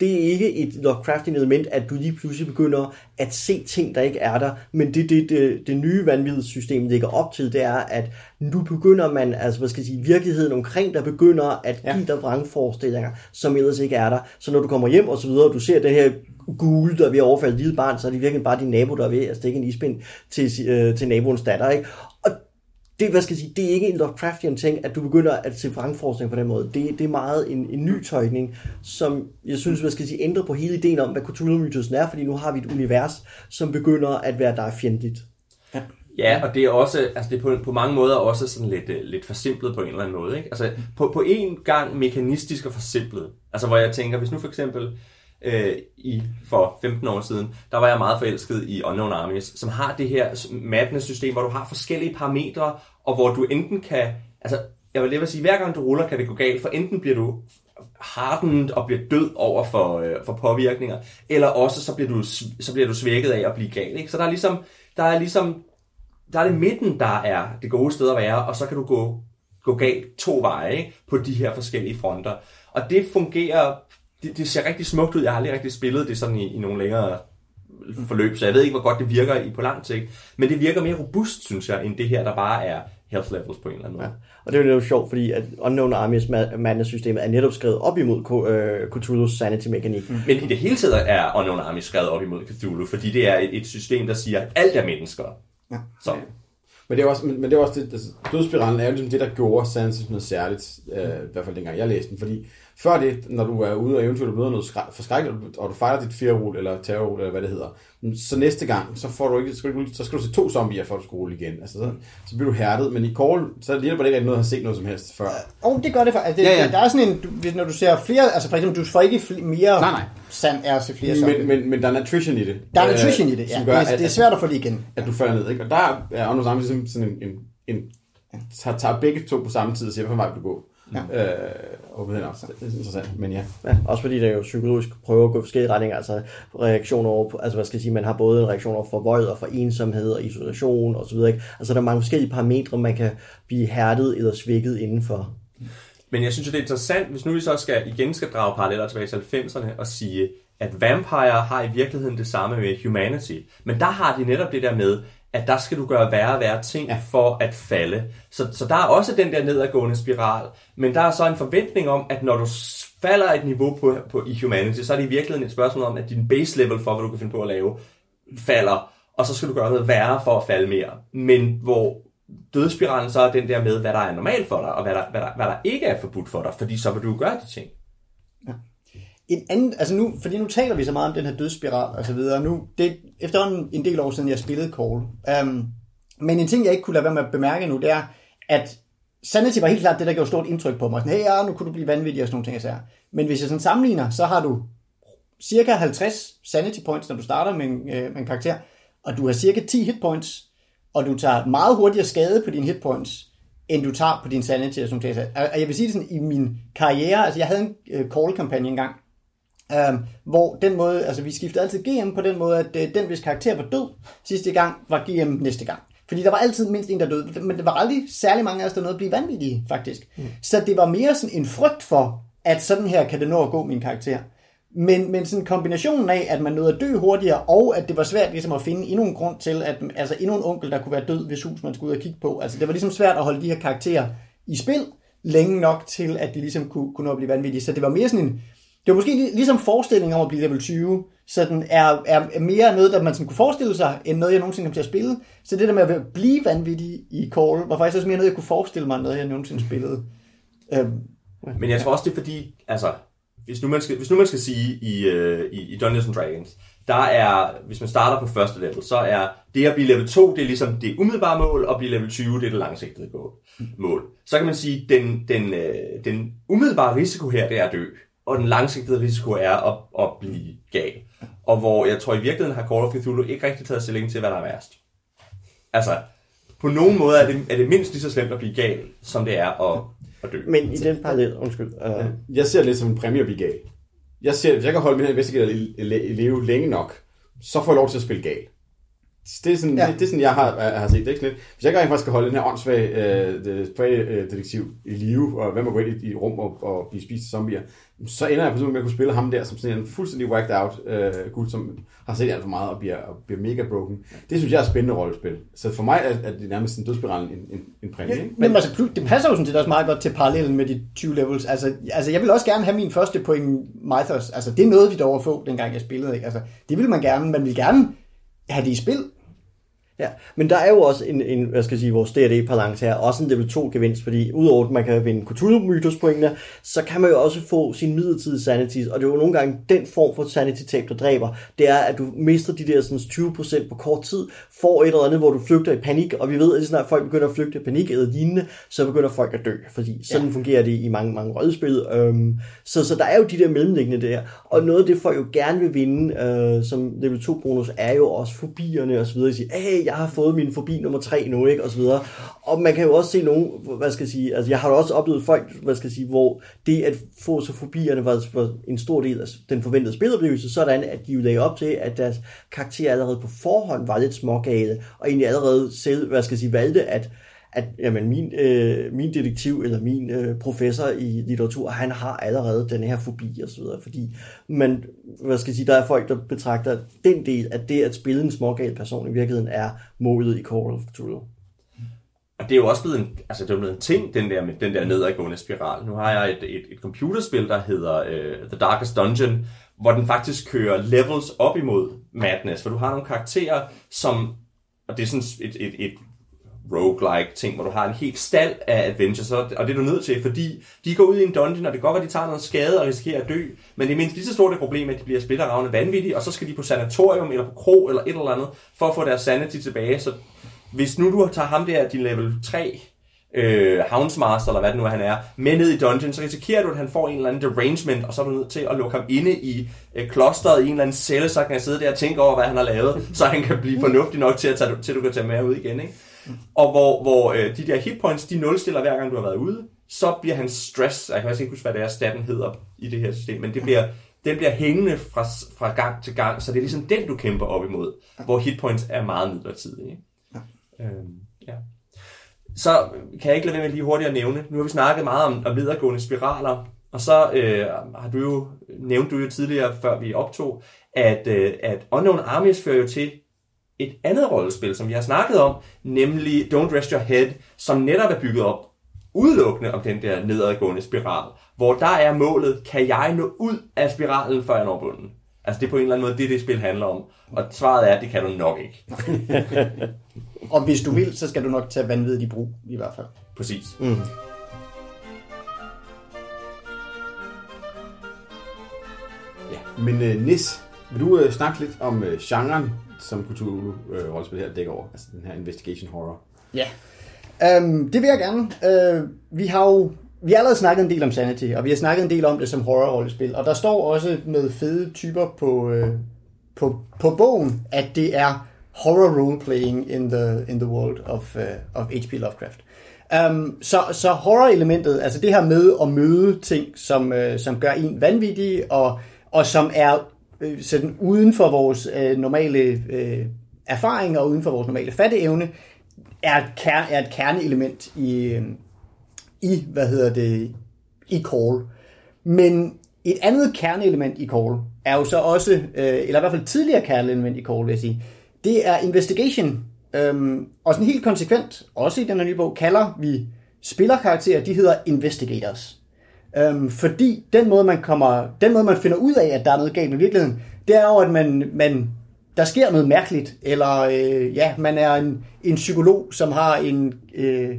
det er ikke et Lovecraftian element, at du lige pludselig begynder at se ting, der ikke er der, men det, det, det, det nye vanvidssystem ligger op til, det er, at nu begynder man, altså hvad skal jeg sige, virkeligheden omkring der begynder at give dig vrangforestillinger, som ellers ikke er der. Så når du kommer hjem og så videre, og du ser det her gule, der er ved at overfalde et lille barn, så er det virkelig bare din nabo, der er ved at stikke en ispind til, øh, til naboens datter, ikke? Det, hvad skal jeg sige, det er ikke en Lovecraftian ting, at du begynder at se vrangforskning på den måde. Det, det er meget en, en ny tolkning, som jeg synes, hvad skal jeg sige, ændrer på hele ideen om, hvad Cthulhu-mytosen er, fordi nu har vi et univers, som begynder at være dig fjendtligt. Ja, og det er også, altså det er på, på mange måder også sådan lidt, øh, lidt forsimplet på en eller anden måde. Ikke? Altså på, på en gang mekanistisk og forsimplet. Altså hvor jeg tænker, hvis nu for eksempel øh, i, for 15 år siden, der var jeg meget forelsket i Unknown Armies, som har det her madness-system, hvor du har forskellige parametre, og hvor du enten kan, altså jeg vil lige vil sige, hver gang du ruller, kan det gå galt, for enten bliver du hardened og bliver død over for, øh, for påvirkninger, eller også så bliver, du, så bliver du svækket af at blive gal. Ikke? Så der er ligesom, der er ligesom der er det midten, der er det gode sted at være, og så kan du gå, gå galt to veje ikke? på de her forskellige fronter. Og det fungerer, det, det ser rigtig smukt ud. Jeg har aldrig rigtig spillet det sådan i, i nogle længere forløb, så jeg ved ikke, hvor godt det virker i på lang sigt. Men det virker mere robust, synes jeg, end det her, der bare er health levels på en eller anden måde. Ja. Og det er jo sjovt, fordi at Unknown Armies madness-systemet er netop skrevet op imod uh, Cthulhu's sanity-mekanik. Mm. Men i det hele taget er Unknown Armies skrevet op imod Cthulhu, fordi det er et, et system, der siger, at alt er mennesker. Ja. Så. Ja. Men det er også, men, men det er også det, altså, dødsspiralen er jo ligesom det, der gjorde Sansa noget særligt, øh, i hvert fald dengang jeg læste den, fordi før det, når du er ude og eventuelt møder noget forskrækkeligt, og du fejrer dit fear eller terror eller hvad det hedder, så næste gang, så, får du ikke, så, skal du, så skal du se to zombier, du skal rulle igen. Altså, så, så bliver du hærdet, men i Call, så hjælper det ikke noget at have set noget som helst før. Og oh, det gør det for, altså, det, ja, ja. der er sådan en, du, når du ser flere, altså for eksempel, du får ikke flere, mere nej, nej. sand er til flere zombier. Men, men, men der er attrition i det. Der er attrition i det, ja. Gør, det, er, det er svært at få det igen. At du falder ned, ikke? Og der er Anders Arms ligesom sådan en, en, en, en tager, tager begge to på samme tid og siger, hvilken vej vil du gå. Ja. Øh, det er interessant, men ja. ja. Også fordi det er jo psykologisk prøver at gå forskellige retninger, altså reaktioner over, på, altså hvad skal jeg sige, man har både en reaktion over for vold og for ensomhed og isolation og så videre, ikke? Altså der er mange forskellige parametre, man kan blive hærdet eller svækket indenfor. Men jeg synes, det er interessant, hvis nu vi så skal, igen skal drage paralleller tilbage til 90'erne og sige, at Vampire har i virkeligheden det samme med Humanity. Men der har de netop det der med, at der skal du gøre værre og værre ting ja. for at falde. Så, så der er også den der nedadgående spiral, men der er så en forventning om, at når du falder et niveau på, på i Humanity, så er det i virkeligheden et spørgsmål om, at din base level for, hvad du kan finde på at lave, falder, og så skal du gøre noget værre for at falde mere. Men hvor dødsspiralen så er den der med, hvad der er normalt for dig, og hvad der, hvad der, hvad der ikke er forbudt for dig, fordi så vil du gøre de ting. En anden, altså nu, fordi nu taler vi så meget om den her dødsspiral og så videre. Nu, det er efterhånden en del år siden, jeg spillede Call. Um, men en ting, jeg ikke kunne lade være med at bemærke nu, det er, at Sanity var helt klart det, der gjorde stort indtryk på mig. Sådan, hey, ja, nu kunne du blive vanvittig og sådan nogle ting, jeg siger. Men hvis jeg sådan sammenligner, så har du cirka 50 Sanity points, når du starter med en, øh, med en karakter, og du har cirka 10 hit points, og du tager meget hurtigere skade på dine hit points, end du tager på din Sanity og sådan noget. Og jeg vil sige det sådan, i min karriere, altså jeg havde en øh, call-kampagne engang, Um, hvor den måde, altså vi skiftede altid GM på den måde, at uh, den, hvis karakter var død sidste gang, var GM næste gang. Fordi der var altid mindst en, der døde, men det var aldrig særlig mange af os, der nåede at blive vanvittige, faktisk. Mm. Så det var mere sådan en frygt for, at sådan her kan det nå at gå min karakter. Men, men sådan kombinationen af, at man nåede at dø hurtigere, og at det var svært ligesom at finde endnu en grund til, at altså endnu en onkel, der kunne være død, hvis hus man skulle ud og kigge på. Altså det var ligesom svært at holde de her karakterer i spil, længe nok til, at de ligesom kunne, kunne nå at blive vanvittige. Så det var mere sådan en, det var måske ligesom forestillingen om at blive level 20, så den er, er mere noget, der man sådan kunne forestille sig, end noget, jeg nogensinde kom til at spille. Så det der med at blive vanvittig i Call, var faktisk også mere noget, jeg kunne forestille mig, noget jeg nogensinde spillede. Øhm, Men jeg tror også, det er fordi, altså, hvis nu man skal, hvis nu man skal sige i, øh, i, i Dungeons and Dragons, der er, hvis man starter på første level, så er det at blive level 2, det er ligesom det umiddelbare mål, og blive level 20, det er det langsigtede mål. Så kan man sige, den, den, øh, den umiddelbare risiko her, det er at dø og den langsigtede risiko er at, at blive gal. Og hvor jeg tror i virkeligheden har Call of Cthulhu ikke rigtig taget stilling til, hvad der er værst. Altså, på nogen måde er det, er det mindst lige så slemt at blive gal, som det er at, at dø. Men i den parallel, undskyld. Uh... Jeg ser det lidt som en præmie at blive gal. Jeg ser, hvis jeg kan holde min investigator i, leve længe nok, så får jeg lov til at spille gal. Det er sådan, ja. det, det er sådan jeg har, har set det. Ikke sådan lidt. Hvis jeg rent faktisk skal holde den her åndssvage øh, detektiv i live, og hvad man går ind i, i rum og, og blive spist af zombier, så ender jeg på med at kunne spille ham der som sådan en fuldstændig whacked out øh, gut, som har set alt for meget og bliver, og bliver mega broken. Det synes jeg er et spændende rollespil. Så for mig er, er det nærmest en dødsspiral en, en, en præmie. Ja, men, men altså, det passer jo sådan set også meget godt til parallellen med de 20 levels. Altså, altså jeg vil også gerne have min første point Mythos. Altså det noget, vi dog at få, dengang jeg spillede. Ikke? Altså, det vil man gerne. Man vil gerne have det i spil. Ja, men der er jo også en, en hvad skal jeg sige, vores D&D-balance her, også en level 2 gevinst, fordi udover at man kan vinde Cthulhu pointene, så kan man jo også få sin midlertidige sanity, og det er jo nogle gange den form for sanity-tab, der dræber, det er, at du mister de der sådan, 20% på kort tid, får et eller andet, hvor du flygter i panik, og vi ved, at lige snart folk begynder at flygte i panik eller lignende, så begynder folk at dø, fordi sådan ja. fungerer det i mange, mange rødspil. Øhm, så, så der er jo de der mellemliggende der, og noget af det folk jo gerne vil vinde, øh, som level 2 bonus, er jo også fobierne og så videre, at sige, hey, jeg har fået min fobi nummer 3 nu, ikke, og så videre. Og man kan jo også se nogen, hvad skal jeg sige, altså jeg har jo også oplevet folk, hvad skal jeg sige, hvor det at få så fobierne var, var en stor del af den forventede spiloplevelse, sådan at de jo lagde op til, at deres karakter allerede på forhånd var lidt smågale, og egentlig allerede selv, hvad skal jeg sige, valgte at at jamen, min, øh, min detektiv eller min øh, professor i litteratur, han har allerede den her fobi og så videre, fordi man, hvad skal jeg sige, der er folk, der betragter den del af det at spille en smågal person i virkeligheden er målet i Call of Cthulhu. Og det er jo også blevet en, altså det er blevet en ting, den der, med den der nedadgående spiral. Nu har jeg et, et, et computerspil, der hedder uh, The Darkest Dungeon, hvor den faktisk kører levels op imod Madness, for du har nogle karakterer, som, og det er sådan et, et, et roguelike ting, hvor du har en helt stald af adventures, og det er du nødt til, fordi de går ud i en dungeon, og det går godt at de tager noget skade og risikerer at dø, men det er mindst lige så stort et problem, at de bliver splitteravne vanvittige, og så skal de på sanatorium, eller på kro, eller et eller andet, for at få deres sanity tilbage. Så hvis nu du tager ham der, din level 3, øh, Houndsmaster, eller hvad det nu er, han er, med ned i dungeon, så risikerer du, at han får en eller anden derangement, og så er du nødt til at lukke ham inde i øh, klosteret i en eller anden celle, så kan han sidde der og tænke over, hvad han har lavet, så han kan blive fornuftig nok til, at tage, til du kan tage med ud igen. Ikke? Og hvor, hvor øh, de der hitpoints, de nulstiller hver gang du har været ude, så bliver hans stress, jeg kan også ikke huske, hvad det er, staten hedder i det her system, men det bliver, den bliver hængende fra, fra gang til gang, så det er ligesom den, du kæmper op imod, hvor hitpoints er meget midlertidige. Ja. Øhm, ja. Så kan jeg ikke lade være med lige hurtigt at nævne, nu har vi snakket meget om, om nedadgående spiraler, og så øh, har du jo, nævnt du jo tidligere, før vi optog, at, øh, at Unknown Armies fører jo til et andet rollespil, som vi har snakket om, nemlig Don't Rest Your Head, som netop er bygget op udelukkende om den der nedadgående spiral, hvor der er målet, kan jeg nå ud af spiralen, før jeg når bunden? Altså det er på en eller anden måde det, det spil handler om. Og svaret er, at det kan du nok ikke. og hvis du vil, så skal du nok tage vanvittigt i brug, i hvert fald. Præcis. Mm. Ja, men uh, Nis, vil du uh, snakke lidt om uh, genren som Cthulhu-rollespil her dækker over. Altså den her investigation horror. Ja, um, det vil jeg gerne. Uh, vi har jo vi har allerede snakket en del om Sanity, og vi har snakket en del om det som horror-rollespil, og der står også med fede typer på, uh, på, på bogen, at det er horror role-playing in the, in the world of, uh, of H.P. Lovecraft. Um, så, så horror-elementet, altså det her med at møde ting, som, uh, som gør en vanvittig, og, og som er øh, sådan uden for vores øh, normale øh, erfaring og uden for vores normale fatteevne, er et, ker- er et kerneelement i, øh, i, hvad hedder det, i call. Men et andet kerneelement i call er jo så også, øh, eller i hvert fald tidligere kerneelement i call, vil jeg sige, det er investigation. Øhm, og sådan helt konsekvent, også i den her nye bog, kalder vi spillerkarakterer, de hedder investigators. Øhm, fordi den måde, man kommer, den måde, man finder ud af, at der er noget galt med virkeligheden, det er jo, at man, man der sker noget mærkeligt, eller øh, ja, man er en, en psykolog, som har en, øh,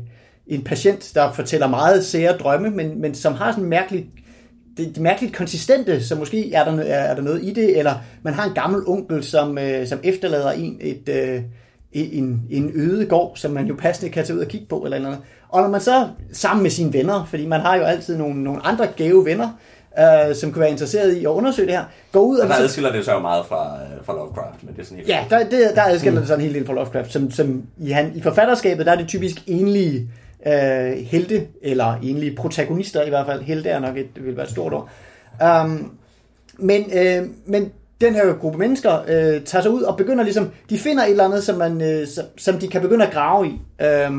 en patient, der fortæller meget sære drømme, men, men som har sådan en mærkelig det, det mærkeligt konsistente, så måske er der, er, er der noget i det, eller man har en gammel onkel, som, øh, som efterlader en et, øh, en, en øde gård, som man jo passende kan tage ud og kigge på, eller noget. Og når man så sammen med sine venner, fordi man har jo altid nogle, nogle andre gave venner, øh, som kan være interesseret i at undersøge det her, går ud og... og der adskiller det sig jo meget fra, øh, fra Lovecraft, men det er sådan helt... Ja, der, det, der adskiller mm. det sådan helt del fra Lovecraft, som, som i, han, i forfatterskabet, der er det typisk enlige øh, helte, eller enlige protagonister i hvert fald. Helte er nok et, vil være et stort ord. Um, men, øh, men den her gruppe mennesker øh, tager sig ud og begynder ligesom, de finder et eller andet, som, man, øh, som, som de kan begynde at grave i. Øh,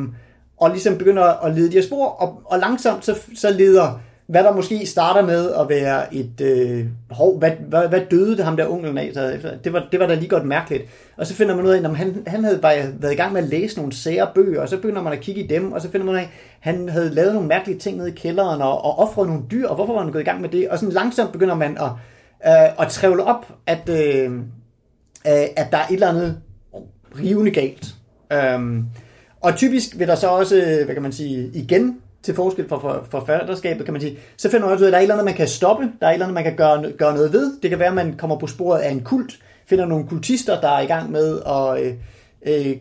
og ligesom begynder at lede de her spor, og, og langsomt så, så leder, hvad der måske starter med at være et, øh, hov, hvad, hvad, hvad døde det ham der onkelen af? Så det, var, det var da lige godt mærkeligt. Og så finder man ud af, at han, han havde bare været i gang med at læse nogle sære bøger, og så begynder man at kigge i dem, og så finder man ud af, at han havde lavet nogle mærkelige ting nede i kælderen, og, og offret nogle dyr, og hvorfor var han gået i gang med det? Og sådan langsomt begynder man at, øh, at trævle op, at, øh, øh at der er et eller andet rivende galt Øh, og typisk vil der så også, øh, hvad kan man sige, igen til forskel fra for, forfatterskabet, kan man sige, så finder man også ud af, at der er et eller andet, man kan stoppe, der er et eller andet, man kan gøre, gøre noget ved. Det kan være, at man kommer på sporet af en kult, finder nogle kultister, der er i gang med at øh, øh,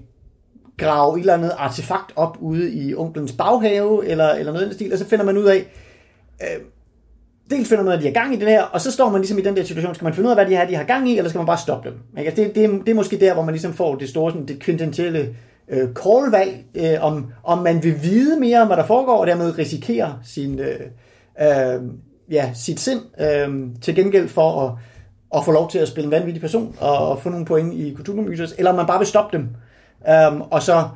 grave et eller andet artefakt op ude i onklens baghave, eller, eller noget i den stil, og så finder man ud af, øh, dels finder man ud af, at de har gang i det her, og så står man ligesom i den der situation, skal man finde ud af, hvad de her de har gang i, eller skal man bare stoppe dem? Ikke? Altså, det, det, det er måske der, hvor man ligesom får det store, sådan, det kvintentielle øh, call-valg, øh, om, om man vil vide mere om, hvad der foregår, og dermed risikere sin, øh, øh, ja, sit sind øh, til gengæld for at, at få lov til at spille en vanvittig person og, og få nogle point i kulturmyters, eller om man bare vil stoppe dem, øh, og så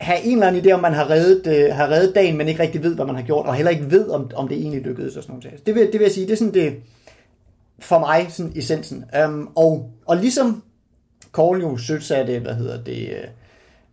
have en eller anden idé om, man har reddet, øh, har reddet dagen, men ikke rigtig ved, hvad man har gjort, og heller ikke ved, om, om det egentlig lykkedes og sådan noget. Det vil, det vil jeg sige, det er sådan det, for mig, sådan essensen. Øhm, og, og ligesom Call jo sødsatte, hvad hedder det, øh,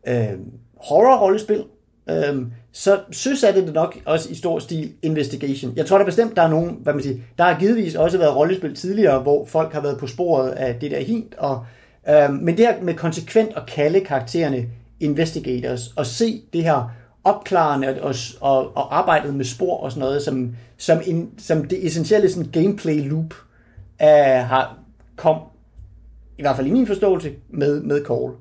øh, horror-rollespil, øh, så søsatte det nok også i stor stil investigation. Jeg tror da bestemt, der er nogen, hvad man siger, der har givetvis også været rollespil tidligere, hvor folk har været på sporet af det der hint, og, øh, men det her med konsekvent at kalde karaktererne investigators og se det her opklarende og, og, og arbejdet med spor og sådan noget, som, som, en, som det essentielle sådan gameplay loop uh, har kom, i hvert fald i min forståelse, med, med Call.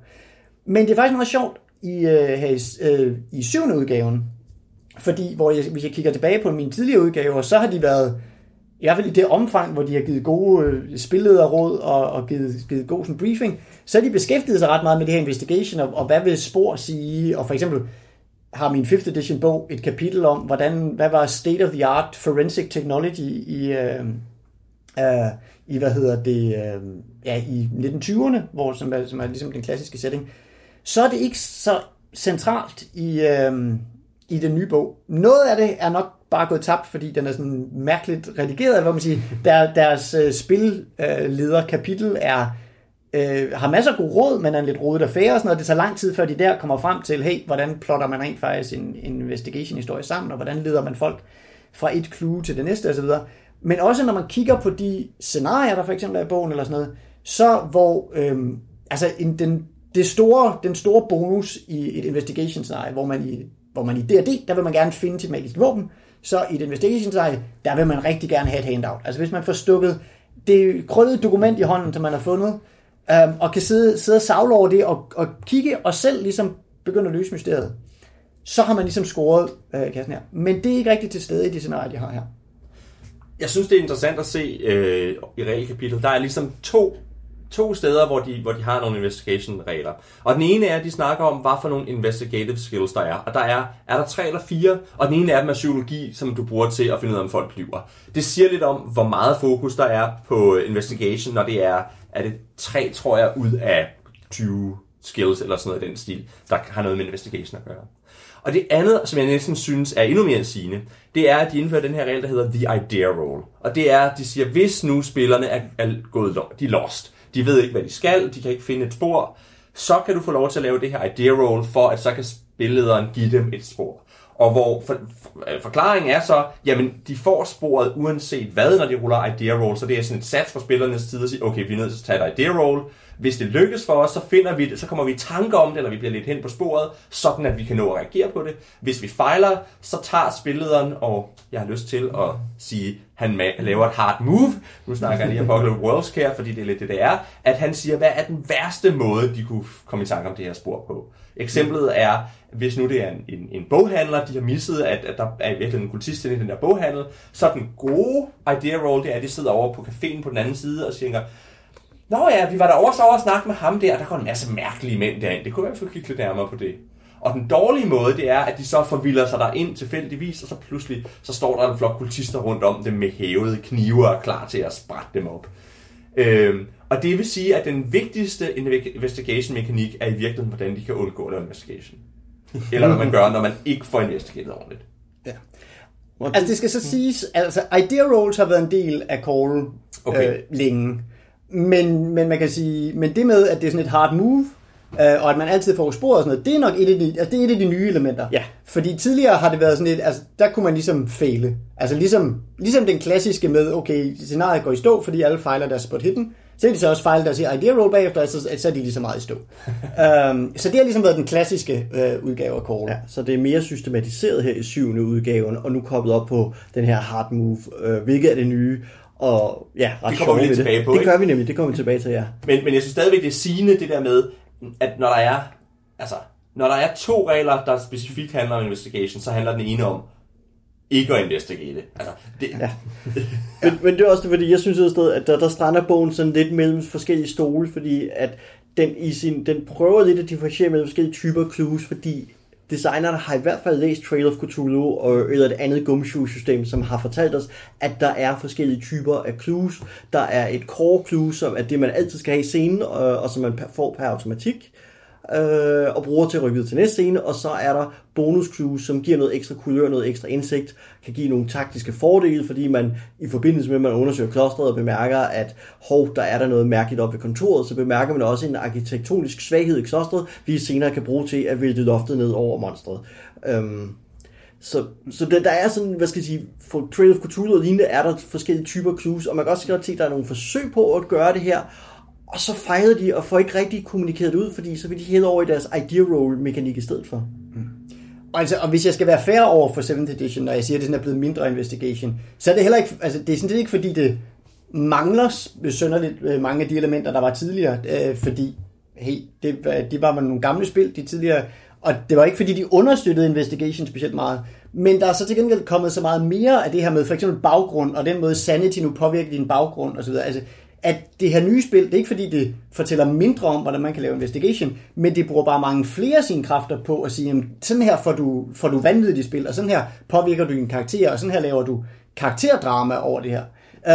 Men det er faktisk meget sjovt i, uh, her i, uh, i syvende udgaven, fordi hvor jeg, hvis jeg kigger tilbage på mine tidligere udgaver, så har de været i hvert fald i det omfang, hvor de har givet gode øh, spillederråd og, og givet, givet god sådan, briefing, så har de beskæftiget sig ret meget med det her investigation, og, og hvad vil spor sige, og for eksempel har min 5th edition bog et kapitel om, hvordan, hvad var state of the art forensic technology i, øh, øh, i hvad hedder det, øh, ja, i 1920'erne, hvor, som, er, som er ligesom den klassiske setting. Så er det ikke så centralt i, øh, i den nye bog. Noget af det er nok bare gået tabt, fordi den er sådan mærkeligt redigeret, hvor man siger, der, deres øh, spilleder kapitel er øh, har masser af gode råd, men er en lidt rodet affære og sådan noget. Det tager lang tid, før de der kommer frem til, hey, hvordan plotter man rent faktisk en, en investigation-historie sammen, og hvordan leder man folk fra et clue til det næste osv. Men også når man kigger på de scenarier, der for eksempel er i bogen eller sådan noget, så hvor øh, altså en, den, det store, den store bonus i et investigation-scenarie, hvor man i hvor man i D&D, der vil man gerne finde til magiske våben, så i et investigation site, der vil man rigtig gerne have et handout. Altså hvis man får stukket det krøllede dokument i hånden, som man har fundet, øhm, og kan sidde, sidde og savle over det, og, og kigge og selv ligesom begynde at løse mysteriet, så har man ligesom scoret øh, kassen her. Men det er ikke rigtig til stede i de scenarier, de har her. Jeg synes, det er interessant at se øh, i regelkapitlet. Der er ligesom to to steder, hvor de, hvor de har nogle investigation-regler. Og den ene er, at de snakker om, hvad for nogle investigative skills der er. Og der er, er der tre eller fire, og den ene af dem er psykologi, som du bruger til at finde ud af, om folk lyver. Det siger lidt om, hvor meget fokus der er på øh, investigation, når det er, er det tre, tror jeg, ud af 20 skills eller sådan noget i den stil, der har noget med investigation at gøre. Og det andet, som jeg næsten synes er endnu mere sigende, det er, at de indfører den her regel, der hedder The Idea Role. Og det er, at de siger, hvis nu spillerne er, er gået, de er lost, de ved ikke, hvad de skal, de kan ikke finde et spor, så kan du få lov til at lave det her idea roll, for at så kan spillederen give dem et spor. Og hvor for, for, forklaringen er så, jamen de får sporet uanset hvad, når de ruller idea roll, så det er sådan et sats fra spillernes side at sige, okay, vi er nødt til at tage et idea roll, hvis det lykkes for os, så finder vi det, så kommer vi i tanke om det, eller vi bliver lidt hen på sporet, sådan at vi kan nå at reagere på det. Hvis vi fejler, så tager spillederen, og jeg har lyst til at sige, han laver et hard move, nu snakker jeg lige om Apocalypse Worlds Care, fordi det er lidt det, det er, at han siger, hvad er den værste måde, de kunne komme i tanke om det her spor på. Eksemplet er, hvis nu det er en, en, en boghandler, de har misset, at, at der er i virkeligheden en kultist i den der boghandel, så den gode idea roll, det er, at de sidder over på caféen på den anden side og siger, Nå ja, vi var der også over og snakke med ham der, der går en masse mærkelige mænd derind. Det kunne være, at vi skulle kigge lidt nærmere på det. Og den dårlige måde, det er, at de så forvilder sig der ind tilfældigvis, og så pludselig så står der en flok kultister rundt om dem med hævede knive og klar til at sprætte dem op. Øhm, og det vil sige, at den vigtigste investigation-mekanik er i virkeligheden, hvordan de kan undgå en investigation. Eller hvad man gør, når man ikke får investigeret ordentligt. Ja. Altså det skal så siges, altså idea rolls har været en del af Call okay. øh, længe. Men, men man kan sige, men det med, at det er sådan et hard move, øh, og at man altid får sporet og sådan noget, det er nok et af de, altså det er et af de nye elementer. Ja. Fordi tidligere har det været sådan et, altså der kunne man ligesom fejle. Altså ligesom, ligesom den klassiske med, okay, scenariet går i stå, fordi alle fejler deres spot hidden, Så er de så også fejl, der siger idea roll bagefter, så, så er de lige så meget i stå. um, så det har ligesom været den klassiske øh, udgave af Call. Ja, så det er mere systematiseret her i syvende udgaven, og nu koblet op på den her hard move, øh, hvilket er det nye, og ja, ret Det kommer vi lidt tilbage det. på, Det ikke? gør vi nemlig, det kommer vi tilbage til, ja. Men, men jeg synes stadigvæk, det er sigende det der med, at når der er, altså, når der er to regler, der specifikt handler om investigation, så handler den ene om ikke at investigate. Altså, det, ja. Men, men det er også det, fordi jeg synes et sted, at der, der strander bogen sådan lidt mellem forskellige stole, fordi at den, i sin, den prøver lidt at differentiere mellem forskellige typer clues, fordi designerne har i hvert fald læst Trail of Cthulhu og, eller et andet gumshoe-system, som har fortalt os, at der er forskellige typer af clues. Der er et core clue, som er det, man altid skal have i scenen, og, og som man får per automatik øh, og bruger til at rykke videre til næste scene, og så er der bonus clues, som giver noget ekstra kulør, noget ekstra indsigt, kan give nogle taktiske fordele, fordi man i forbindelse med, at man undersøger klostret og bemærker, at hov, der er der noget mærkeligt op ved kontoret, så bemærker man også en arkitektonisk svaghed i klostret, vi senere kan bruge til at vælte loftet ned over monstret. Øhm, så, så der, der er sådan, hvad skal jeg sige, for Trail of Cthulhu og lignende er der forskellige typer clues, og man kan også godt se, at der er nogle forsøg på at gøre det her, og så fejlede de og får ikke rigtig kommunikeret det ud, fordi så vil de hælde over i deres idea roll mekanik i stedet for. Og, altså, og hvis jeg skal være fair over for 7th edition, når jeg siger, at det sådan er blevet mindre investigation, så er det heller ikke, altså, det er sådan set ikke fordi, det mangler sønderligt øh, mange af de elementer, der var tidligere, øh, fordi hey, det, var- de var nogle gamle spil, de tidligere, og det var ikke fordi, de understøttede investigation specielt meget, men der er så til gengæld kommet så meget mere af det her med for eksempel baggrund, og den måde Sanity nu påvirker din baggrund osv., altså at det her nye spil, det er ikke fordi, det fortæller mindre om, hvordan man kan lave investigation, men det bruger bare mange flere af sine kræfter på at sige, jamen, sådan her får du, får du vanvittigt i spil, og sådan her påvirker du din karakter, og sådan her laver du karakterdrama over det her.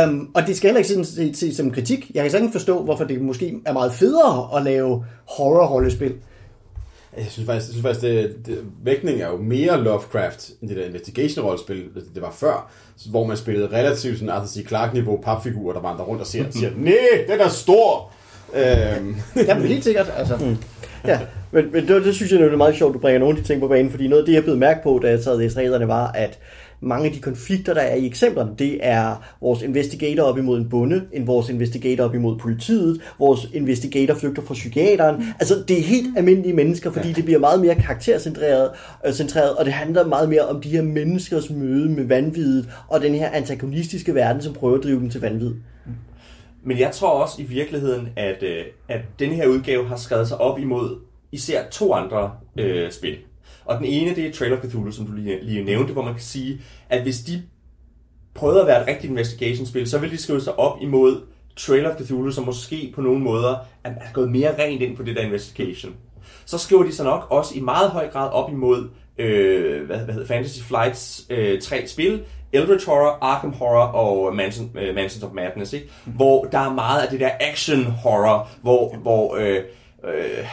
Um, og det skal heller ikke ses, set ses som kritik. Jeg kan sagtens forstå, hvorfor det måske er meget federe at lave horror-rollespil. Jeg synes faktisk, jeg synes faktisk det, det, vægtning er jo mere Lovecraft, end det der investigation-rollespil, det var før, hvor man spillede relativt sådan Arthur C. Clarke-niveau papfigurer, der vandrer rundt og siger, siger nej, den er stor! Øhm, Jamen helt sikkert, altså. Mm. Ja, men, men det, det synes jeg det er meget sjovt, du bringer nogle af de ting på banen, fordi noget af det, jeg blev mærke på, da jeg sad læste reglerne, var, at mange af de konflikter, der er i eksemplerne, det er vores investigator op imod en bonde, en vores investigator op imod politiet, vores investigator flygter fra psykiateren. Altså, det er helt almindelige mennesker, fordi det bliver meget mere karaktercentreret, øh, centreret, og det handler meget mere om de her menneskers møde med vanvittet, og den her antagonistiske verden, som prøver at drive dem til vanvid. Men jeg tror også i virkeligheden, at, øh, at denne her udgave har skrevet sig op imod især to andre øh, spil. Og den ene, det er Trail of Cthulhu, som du lige, lige nævnte, hvor man kan sige, at hvis de prøvede at være et rigtigt investigation-spil, så vil de skrive sig op imod Trail of Cthulhu, som måske på nogle måder er, gået mere rent ind på det der investigation. Så skriver de så nok også i meget høj grad op imod øh, hvad, hvad hedder Fantasy Flights øh, tre spil, Eldritch Horror, Arkham Horror og Mansion, øh, Mansions of Madness, ikke? hvor der er meget af det der action horror, hvor, hvor øh, øh,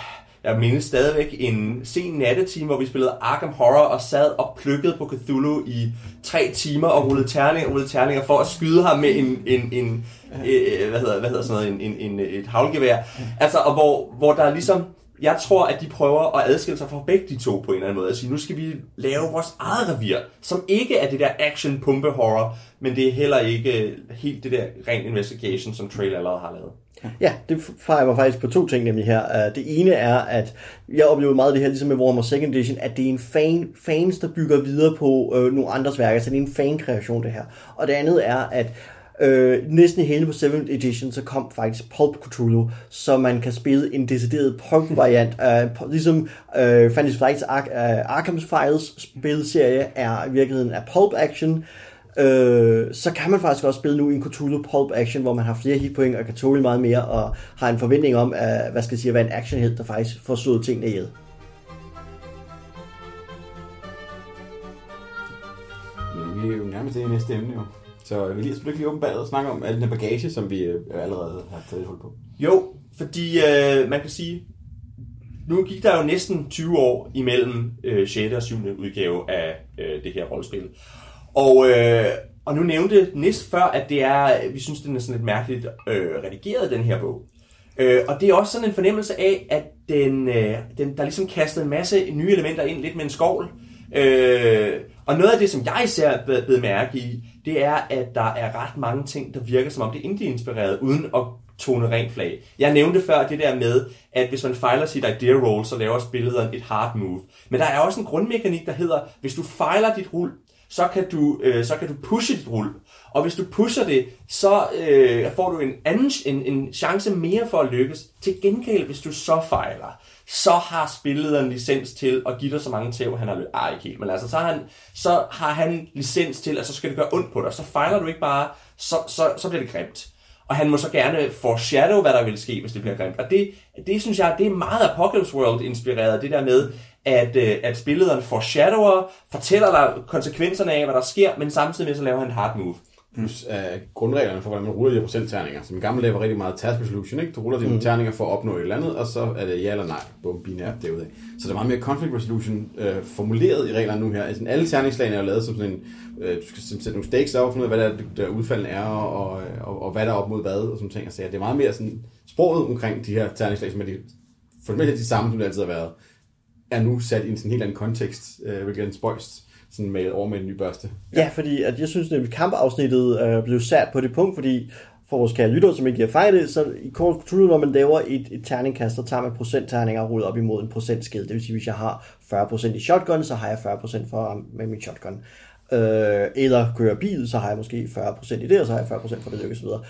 jeg mindes stadigvæk en sen nattetime, hvor vi spillede Arkham Horror og sad og plukkede på Cthulhu i tre timer og rullede terninger, og rullede terninger for at skyde ham med en, en, en øh, øh, hvad, hedder, hvad hedder sådan noget, en, en, en, et havlgevær. Altså, og hvor, hvor der er ligesom, jeg tror, at de prøver at adskille sig fra begge de to på en eller anden måde. At sige, nu skal vi lave vores eget revir, som ikke er det der action pumpe horror, men det er heller ikke øh, helt det der ren investigation, som Trail allerede har lavet. Ja, det fejrer mig faktisk på to ting nemlig her. Øh, det ene er, at jeg oplever meget det her, ligesom med Warhammer Second Edition, at det er en fan, fans, der bygger videre på øh, nogle andres værker, så det er en fankreation det her. Og det andet er, at øh, næsten hele på 7th edition, så kom faktisk Pulp Cthulhu, så man kan spille en decideret pulp-variant. Uh, øh, ligesom øh, Fantasy Flights Ar- uh, Arkham's Files spilserie er i virkeligheden af pulp action, øh, så kan man faktisk også spille nu en Cthulhu Pulp Action, hvor man har flere hitpoint og kan tåle meget mere, og har en forventning om, at, hvad skal jeg sige, at være en actionheld, der faktisk får slået tingene ihjel. Men vi er jo nærmest det næste emne jo. Så jeg vil lige, skulle ikke lige åbne og snakke om al den bagage, som vi øh, allerede har taget hul på. Jo, fordi øh, man kan sige, nu gik der jo næsten 20 år imellem øh, 6. og 7. udgave af øh, det her rollespil. Og, øh, og nu nævnte Nis før, at det er, vi synes, den er sådan lidt mærkeligt øh, redigeret, den her bog. Øh, og det er også sådan en fornemmelse af, at den, øh, den, der ligesom kastet en masse nye elementer ind, lidt med en skovl. Øh, Og noget af det, som jeg især blev mærke i, det er, at der er ret mange ting, der virker som om det er indie-inspireret, uden at tone rent flag. Jeg nævnte før det der med, at hvis man fejler sit idea roll, så laver spillederen et hard move. Men der er også en grundmekanik, der hedder, hvis du fejler dit rul, så kan du, øh, så kan du pushe dit rul. Og hvis du pusher det, så øh, får du en, anden, en, en chance mere for at lykkes. Til gengæld, hvis du så fejler, så har spillederen licens til at give dig så mange tæv, han har løbet. Ej, ikke helt, men altså, så har, han, så har han licens til, at så skal det gøre ondt på dig. Så fejler du ikke bare, så, så, så bliver det grimt. Og han må så gerne foreshadow, hvad der vil ske, hvis det bliver grimt. Og det, det synes jeg, det er meget Apocalypse World inspireret, det der med, at, øh, at spillederen foreshadower, fortæller dig konsekvenserne af, hvad der sker, men samtidig med, så laver han en hard move. Plus uh, grundreglerne for, hvordan man ruller de her procentterninger. Som i gamle dage var rigtig meget task resolution, ikke? Du ruller dine mm. terninger for at opnå et eller andet, og så er det ja eller nej, bum, binært derude. Så der er meget mere conflict resolution uh, formuleret i reglerne nu her. Altså, alle terningslagene er jo lavet som sådan en, uh, du skal sætte nogle stakes op, og finde ud af, hvad der, der udfaldene er, og, og, og, hvad der er op mod hvad, og sådan ting. Altså, det er meget mere sådan sproget omkring de her terningslag, som er de, for det meste de samme, som det altid har været, er nu sat i en sådan helt anden kontekst, uh, hvilket er en spøjst sådan med over med en ny børste. Ja, fordi at jeg synes, at kampafsnittet øh, blev sat på det punkt, fordi for vores kære lyttere, som ikke giver fejl så i Call of Cthulhu, når man laver et, et terningkast, så tager man procentterninger og ruller op imod en procentskede. Det vil sige, hvis jeg har 40% i shotgun, så har jeg 40% for, med min shotgun. Øh, eller kører bil, så har jeg måske 40% i det, og så har jeg 40% for det lykkes videre.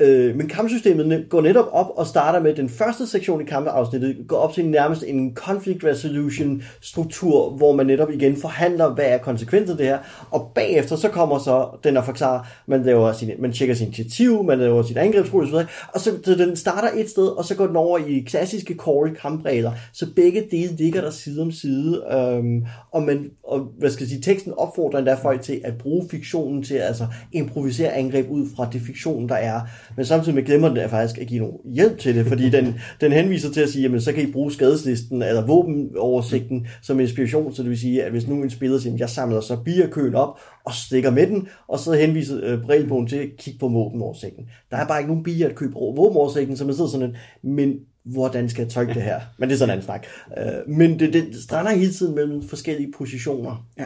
Øh, men kampsystemet går netop op og starter med den første sektion i kampeafsnittet, går op til nærmest en conflict resolution struktur, hvor man netop igen forhandler, hvad er konsekvensen af det her, og bagefter så kommer så den at forklare, man, laver sin, man tjekker sin initiativ, man laver sit angrebsrulle osv., og så, så den starter et sted, og så går den over i klassiske core kampregler, så begge dele ligger der side om side, øhm, og, man, og hvad skal jeg sige, teksten opfordrer endda folk til at bruge fiktionen til at altså, improvisere angreb ud fra det fiktion, der er, men samtidig med glemmer den faktisk at give nogen hjælp til det, fordi den, den henviser til at sige, jamen så kan I bruge skadeslisten eller våbenoversigten som inspiration, så det vil sige, at hvis nu en spiller siger, jeg samler så bierkøen op og stikker med den, og så henviser øh, Brelbogen til at kigge på våbenoversigten. Der er bare ikke nogen bier at købe våbenoversigten, så man sidder sådan, men hvordan skal jeg trykke det her? Men det er sådan en snak. Øh, men det, det strander hele tiden mellem forskellige positioner. Ja.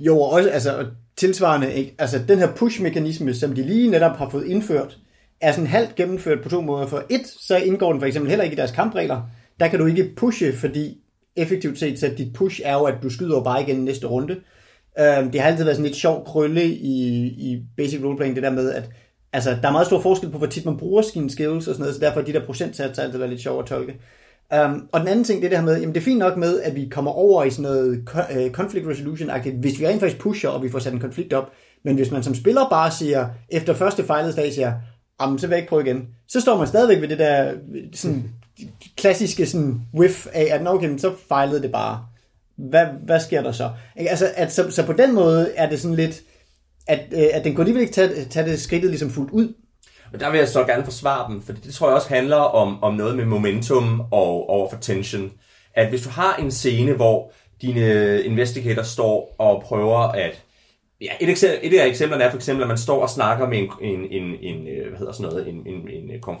Jo, og også altså, tilsvarende, ikke? altså den her push-mekanisme, som de lige netop har fået indført, er sådan halvt gennemført på to måder. For et, så indgår den for eksempel heller ikke i deres kampregler. Der kan du ikke pushe, fordi effektivt set, så dit push er jo, at du skyder bare igen næste runde. Um, det har altid været sådan lidt sjov krølle i, i basic roleplaying, det der med, at altså, der er meget stor forskel på, hvor tit man bruger sine skills og sådan noget, så derfor er de der procentsatser altid været lidt sjov at tolke. Um, og den anden ting, det er det her med, jamen det er fint nok med, at vi kommer over i sådan noget øh, conflict resolution-agtigt, hvis vi rent faktisk pusher, og vi får sat en konflikt op, men hvis man som spiller bare siger, efter første fejlede dag siger, jamen, så vil jeg ikke prøve igen. Så står man stadigvæk ved det der sådan, klassiske sådan, whiff af, at okay, så fejlede det bare. Hvad, hvad sker der så? Altså, at, så, så på den måde er det sådan lidt, at, øh, at den kunne alligevel ikke tage, tage det skridtet ligesom fuldt ud. Men der vil jeg så gerne forsvare dem, for det tror jeg også handler om, om noget med momentum og over for tension. At hvis du har en scene, hvor dine investigator står og prøver at Ja, et, eksempel, et af eksemplerne er for eksempel, at man står og snakker med en, en, en, en øh, hvad hedder sådan noget, en, en, en konf,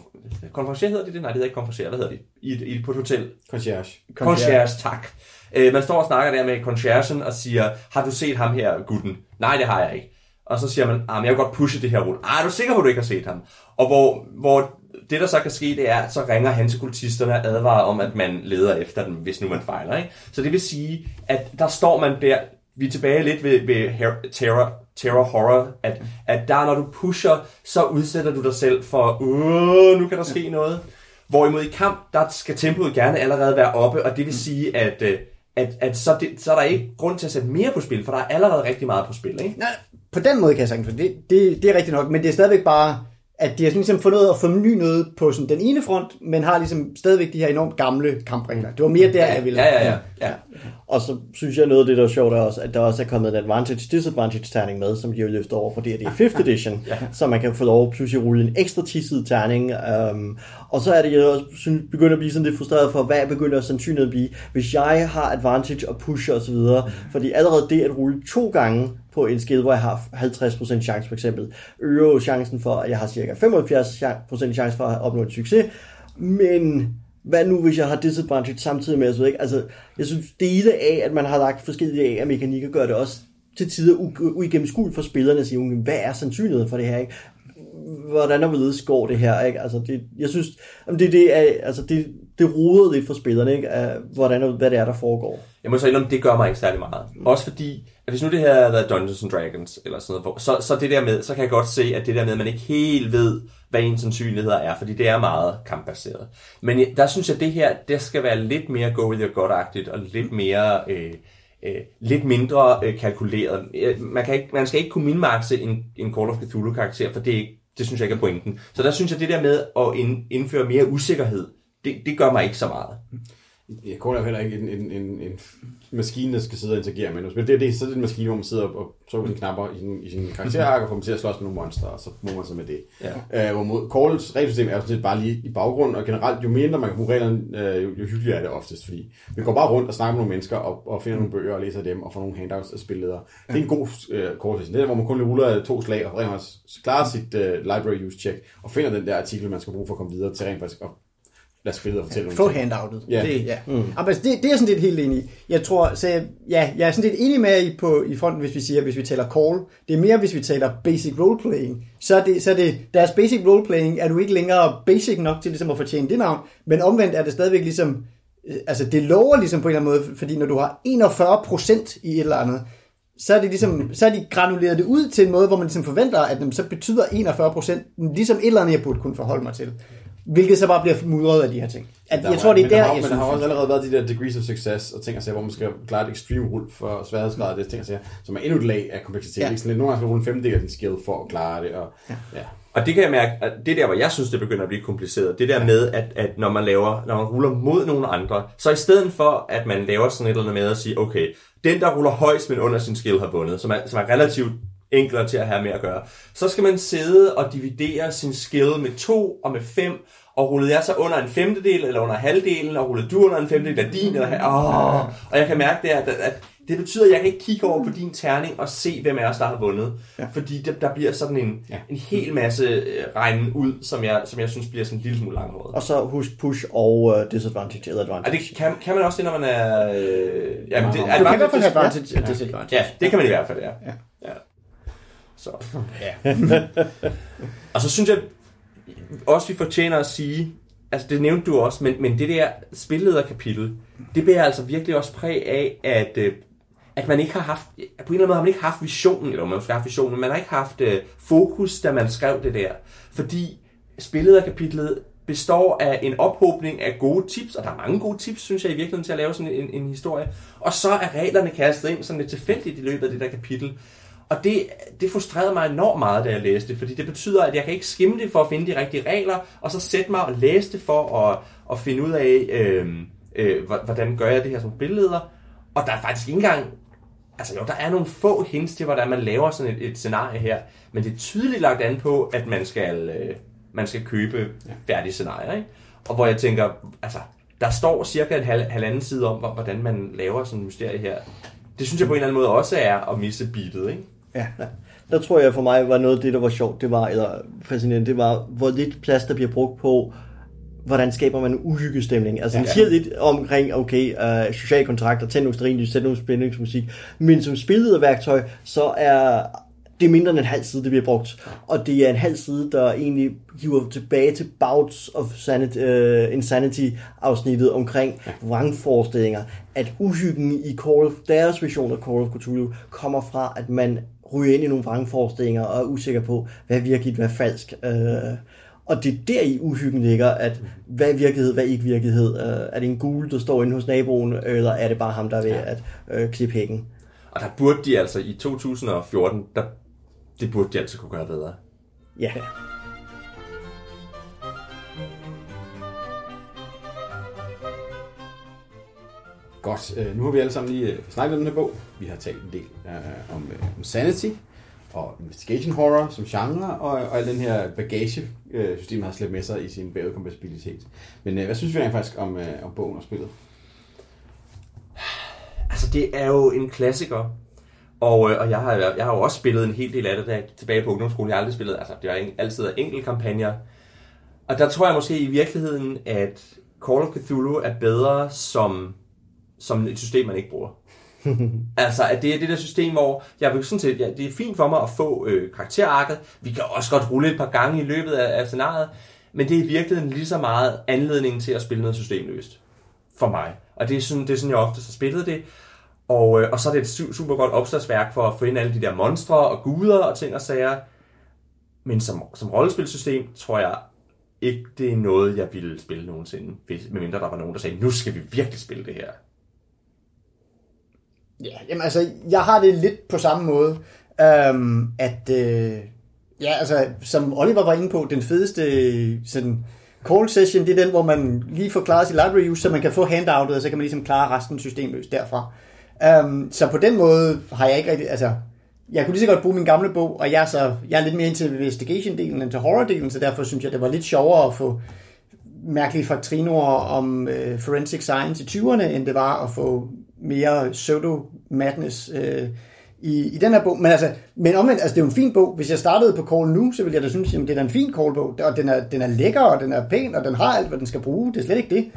konferencier hedder det det? Nej, det hedder ikke konferencier, hvad hedder det? I, i, på et hotel. Concierge. Concierge, tak. Øh, man står og snakker der med conciergen og siger, har du set ham her, gutten? Nej, det har jeg ikke. Og så siger man, ah, men jeg vil godt pushe det her rulle. Ah, er du sikker på, at du ikke har set ham? Og hvor, hvor det, der så kan ske, det er, at så ringer han til kultisterne og advarer om, at man leder efter dem, hvis nu man fejler. Ikke? Så det vil sige, at der står man der vi er tilbage lidt ved, ved terror, terror horror, at, at der når du pusher, så udsætter du dig selv for, uh, nu kan der ske noget. Hvorimod i kamp, der skal tempoet gerne allerede være oppe, og det vil sige, at, øh, at, at så, det, så er der ikke grund til at sætte mere på spil, for der er allerede rigtig meget på spil. Ikke? Nej, på den måde kan jeg sagtens, det, det, det er rigtigt nok, men det er stadigvæk bare at de har ligesom fundet at forny noget på sådan den ene front, men har ligesom stadigvæk de her enormt gamle kampregler. Det var mere der, jeg ville. Ja, ja, ja. ja. Og så synes jeg noget af det, der er sjovt, er også, at der også er kommet en advantage-disadvantage-terning med, som de har løftet over for det, det er 5th edition, ja. så man kan få lov pludselig at rulle en ekstra 10 terning. Um, og så er det, jeg også synes, begynder at blive sådan lidt frustreret for, hvad begynder sandsynligheden at blive, hvis jeg har advantage og pusher osv., mm. fordi allerede det at rulle to gange på en skid, hvor jeg har 50% chance for eksempel, øger chancen for, at jeg har cirka 75% chance for at opnå en succes. Men hvad nu, hvis jeg har disadvantage samtidig med, altså, ikke? altså jeg synes, dele af, at man har lagt forskellige af mekanikker, gør det også til tider uigennemskueligt for spillerne at sige, hvad er sandsynligheden for det her, ikke? hvordan og hvorledes går det her, ikke? Altså, det, jeg synes, det, det, er, altså, det, det roder lidt for spillerne, ikke? Af, hvordan, hvad det er, der foregår. Jeg må så indrømme, det gør mig ikke særlig meget. Også fordi, hvis nu det her havde været Dungeons and Dragons, eller sådan noget, så, så det der med, så kan jeg godt se, at det der med, at man ikke helt ved, hvad ens sandsynligheder er, fordi det er meget kampbaseret. Men der synes jeg, at det her, det skal være lidt mere go with your gut-agtigt, og lidt mere, øh, øh, lidt mindre øh, kalkuleret. Øh, Man, kan ikke, man skal ikke kunne minmaxe en, en Call of Cthulhu-karakter, for det, det synes jeg ikke er pointen. Så der synes jeg, det der med at ind, indføre mere usikkerhed, det, det gør mig ikke så meget. Jeg kunne heller ikke en, en, en, en maskine, der skal sidde og interagere med noget. Men det er, det, så er det en maskine, hvor man sidder og trykker på knapper i sin, i sin karakterark og får dem til at slås med nogle monster, og så må man så med det. Ja. Øh, hvorimod Calls regelsystem er jo sådan set bare lige i baggrund, og generelt jo mindre man kan bruge reglerne, øh, jo, jo hyggeligere er det oftest, fordi vi går bare rundt og snakker med nogle mennesker, og, og finder nogle bøger og læser dem, og får nogle handouts af spilledere. Det er en god øh, Calls Det er der, hvor man kun lige ruller to slag, og rent faktisk klarer sit øh, library use check, og finder den der artikel, man skal bruge for at komme videre til rent faktisk at lade spillet og fortælle Få nogle ting. handoutet. Ja. Det, ja. Mm. Altså, det, det er sådan lidt helt enig i. Jeg tror, så jeg, ja, jeg er sådan lidt enig med i, på, i fronten, hvis vi siger, hvis vi taler call. Det er mere, hvis vi taler basic roleplaying. Så er det, så er det deres basic roleplaying, er du ikke længere basic nok til ligesom at fortjene det navn, men omvendt er det stadigvæk ligesom, øh, altså det lover ligesom på en eller anden måde, fordi når du har 41% i et eller andet, så er, det ligesom, så er de granuleret det ud til en måde, hvor man ligesom forventer, at jamen, så betyder 41% ligesom et eller andet, jeg burde kunne forholde mig til. Hvilket så bare bliver mudret af de her ting. At, Der jeg tror, det er men der, der, har, jeg men der har synes, også allerede været de der degrees of success og ting og sager, hvor man skal klare et extreme rul for sværhedsgrad af det ting og sager, som er endnu et lag af kompleksitet. Ja. Ja. Sådan lidt, nogle gange skal du rulle en femtedel af din skill for at klare det. Og, ja. ja. Og det kan jeg mærke, at det er der, hvor jeg synes, det begynder at blive kompliceret. Det der med, at, at når man laver, når man ruller mod nogle andre, så i stedet for, at man laver sådan et eller andet med at sige, okay, den der ruller højst, men under sin skill har vundet, som er, som er relativt enklere til at have med at gøre, så skal man sidde og dividere sin skill med to og med fem, og rullede jeg så under en femtedel, eller under halvdelen, og rullede du under en femtedel af din, eller, åh, og jeg kan mærke det, at, at det betyder, at jeg kan ikke kigge over på din terning og se, hvem af os, der har vundet. Ja. Fordi der, der bliver sådan en, ja. Ja. en hel masse øh, regnen ud, som jeg, som jeg synes bliver sådan en lille smule langhåret. Og så husk push og uh, disadvantage eller Og advantage. det kan, kan man også det, når man er... Øh, jamen, det, du kan i hvert fald have ja. advantage og disadvantage. Ja, det kan man i hvert fald, ja. Ja. ja. Så. Ja. og så synes jeg også, vi fortjener at sige, altså det nævnte du også, men, men det der spillederkapitel, det bærer altså virkelig også præg af, at, øh, at man ikke har haft, på en eller anden måde har man ikke haft visionen, eller man har haft visionen, men man har ikke haft øh, fokus, da man skrev det der. Fordi spillederkapitlet består af en ophobning af gode tips, og der er mange gode tips, synes jeg i virkeligheden, til at lave sådan en, en historie. Og så er reglerne kastet ind sådan lidt tilfældigt i løbet af det der kapitel. Og det, det frustrerede mig enormt meget, da jeg læste det, fordi det betyder, at jeg kan ikke skimme det for at finde de rigtige regler, og så sætte mig og læse det for at, at finde ud af, øh, øh, hvordan gør jeg det her som billeder. Og der er faktisk ikke engang Altså jo, der er nogle få hints til, hvordan man laver sådan et, et scenarie her, men det er tydeligt lagt an på, at man skal, øh, man skal købe færdige scenarier, ikke? Og hvor jeg tænker, altså, der står cirka en halv, halvanden side om, hvor- hvordan man laver sådan en mysterie her. Det synes jeg på en eller anden måde også er at misse beatet, ikke? Ja. Der tror jeg for mig var noget af det, der var sjovt, det var, eller fascinerende, det var, hvor lidt plads der bliver brugt på, hvordan skaber man en uhyggestemning. Altså, han Ja. siger lidt omkring, okay, uh, sociale kontrakter, tænd nogle stearinlys, sæt nogle spændingsmusik, men som spillederværktøj, så er det er mindre end en halv side, det bliver brugt. Og det er en halv side, der egentlig giver tilbage til Bouts of Sanity, uh, Insanity-afsnittet omkring vrangforestillinger. At uhyggen i Call of, deres version af Call of Cthulhu kommer fra, at man ryger ind i nogle vrangforestillinger og er usikker på, hvad virkeligt, hvad falsk. Uh, og det er der i uhyggen ligger, at hvad er virkelighed, hvad er ikke virkelighed. Uh, er det en gul, der står inde hos naboen, eller er det bare ham, der er ved at uh, klippe hækken? Og der burde de altså i 2014, der, det burde de altså kunne gøre bedre. Ja. Godt. Øh, nu har vi alle sammen lige øh, snakket om den her bog. Vi har talt en del øh, om, øh, om sanity og investigation horror som genre, og, og al den her bagage, øh, systemet har slæbt med sig i sin bagudkompatibilitet. Men øh, hvad synes vi rent faktisk om, øh, om bogen og spillet? Altså, det er jo en klassiker. Og, øh, og jeg, har, jeg har jo også spillet en hel del af det, da jeg gik tilbage på ungdomsskolen. Jeg har aldrig spillet, altså det var en- altid enkelt kampagner. Og der tror jeg måske i virkeligheden, at Call of Cthulhu er bedre som, som et system, man ikke bruger. altså, at det er det der system, hvor jeg vil sådan set, ja, det er fint for mig at få øh, karakterarket. Vi kan også godt rulle et par gange i løbet af, af scenariet, men det er i virkeligheden lige så meget anledningen til at spille noget systemløst for mig. Og det er sådan, det er sådan jeg ofte har spillet det. Og, øh, og så er det et su- super godt opslagsværk for at få ind alle de der monstre og guder og ting og sager. Men som, som rollespilsystem tror jeg ikke, det er noget, jeg ville spille nogensinde. Hvis, medmindre der var nogen, der sagde, nu skal vi virkelig spille det her. Ja, jamen altså, jeg har det lidt på samme måde, øhm, at, øh, ja, altså, som Oliver var inde på, den fedeste sådan, call session, det er den, hvor man lige får klaret sit library use, så man kan få handoutet, og så kan man ligesom klare resten systemløst derfra. Øhm, så på den måde har jeg ikke rigtig, altså, jeg kunne lige så godt bruge min gamle bog, og jeg er, så, jeg er lidt mere til investigation-delen end til horror-delen, så derfor synes jeg, det var lidt sjovere at få mærkelige faktrinoer om øh, forensic science i 20'erne, end det var at få mere pseudo-madness øh, i, i den her bog. Men, altså, men omvendt, altså, det er jo en fin bog. Hvis jeg startede på Call nu, så ville jeg da synes, at det er en fin Call-bog. Og den er, den er lækker, og den er pæn, og den har alt, hvad den skal bruge. Det er slet ikke det.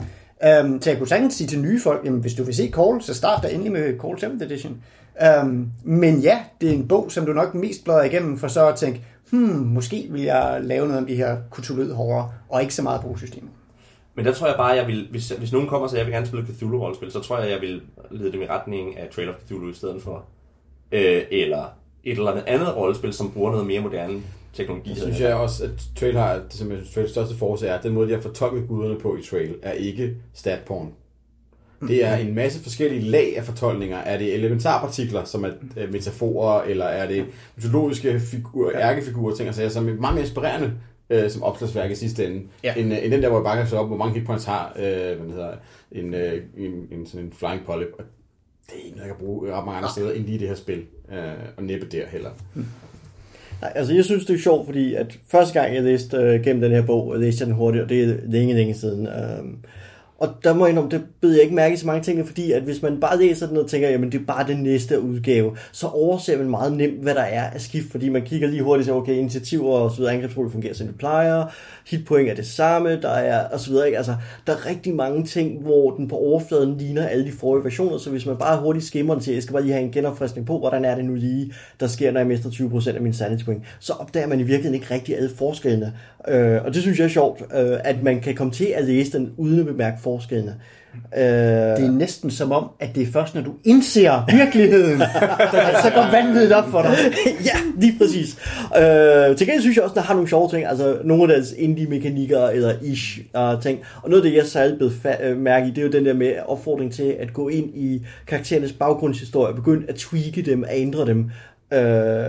Um, så jeg kunne sagtens sige til nye folk, jamen, hvis du vil se Call, så start da endelig med Call 7th edition. Um, men ja, det er en bog, som du nok mest bladrer igennem, for så at tænke, hmm, måske vil jeg lave noget om de her Cthulhu horror, og ikke så meget bruge systemet. Men der tror jeg bare, jeg vil, hvis, hvis nogen kommer og siger, jeg vil gerne spille Cthulhu-rollespil, så tror jeg, jeg vil lede dem i retning af Trail of Cthulhu i stedet for. Øh, eller et eller andet andet rollespil, som bruger noget mere moderne teknologi. Det synes jeg også, at Trail har, det som Trails største force er, at den måde, de har fortolket guderne på i Trail, er ikke statporn. Det er en masse forskellige lag af fortolkninger. Er det elementarpartikler, som er øh, metaforer, eller er det mytologiske figurer, ærkefigurer, ting og sager, som er meget mere inspirerende øh, som opslagsværk i sidste ende, Ja. end, øh, end den der, hvor jeg bare kan slå op, hvor mange hitpoints har øh, hvad den hedder, en, øh, en, en, sådan en flying polyp. Og det er ikke noget, jeg kan bruge ret mange andre steder end lige i det her spil. Øh, og næppe der heller. Nej, altså jeg synes, det er sjovt, fordi at første gang, jeg læste øh, gennem den her bog, jeg læste jeg den hurtigt, og det er længe, længe siden. Øhm, og der må jeg indrømme, det bed jeg ikke mærke i så mange ting, fordi at hvis man bare læser den og tænker, jamen det er bare den næste udgave, så overser man meget nemt, hvad der er af skift, fordi man kigger lige hurtigt og siger, okay, initiativer og så videre, angrebsrolle fungerer som det plejer, hitpoint er det samme, der er, og så videre, ikke? Altså, der er rigtig mange ting, hvor den på overfladen ligner alle de forrige versioner, så hvis man bare hurtigt skimmer den til, jeg skal bare lige have en genopfriskning på, hvordan er det nu lige, der sker, når jeg mister 20% af min sanity point, så opdager man i virkeligheden ikke rigtig alle forskellene. Øh, og det synes jeg er sjovt, øh, at man kan komme til at læse den, uden at bemærke forskellene. Øh, Det er næsten som om, at det er først, når du indser virkeligheden, så går vanvittigt op for dig. ja, lige præcis. Øh, til gengæld synes jeg også, der har nogle sjove ting, altså nogle af deres indie-mekanikker eller ish uh, ting. Og noget af det, jeg særligt blev fa- øh, mærke i, det er jo den der med opfordring til at gå ind i karakterernes baggrundshistorie, begynde at tweake dem, at ændre dem. Øh,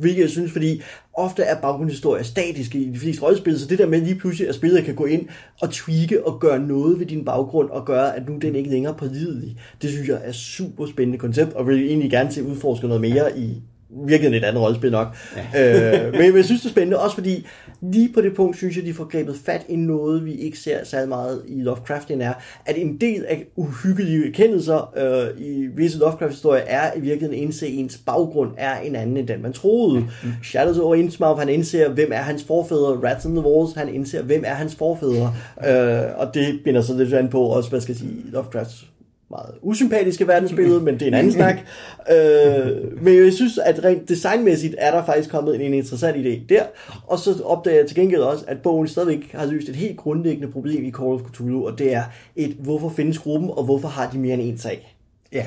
hvilket jeg synes, fordi ofte er baggrundshistorier statiske i de fleste rollespil, så det der med lige pludselig, at spillet kan gå ind og tweake og gøre noget ved din baggrund, og gøre, at nu den ikke længere pålidelig, det synes jeg er super spændende koncept, og vil egentlig gerne se udforske noget mere i virkelig et andet rollespil nok. Ja. øh, men, men jeg synes, det er spændende, også fordi lige på det punkt, synes jeg, de får grebet fat i noget, vi ikke ser særlig meget i Lovecraftian er, at en del af uhyggelige kendelser øh, i visse Lovecraft-historier er i virkeligheden indse, ens baggrund er en anden end den, man troede. Mm. Shadows over Innsmouth, han indser, hvem er hans forfædre. Rats in the Walls, han indser, hvem er hans forfædre. Øh, og det binder så lidt an på også, hvad skal jeg sige, Lovecrafts meget usympatiske verdensbillede, men det er en anden snak. øh, men jeg synes, at rent designmæssigt er der faktisk kommet en interessant idé der, og så opdager jeg til gengæld også, at bogen stadigvæk har løst et helt grundlæggende problem i Call of Cthulhu, og det er et, hvorfor findes gruppen, og hvorfor har de mere end en sag? Ja.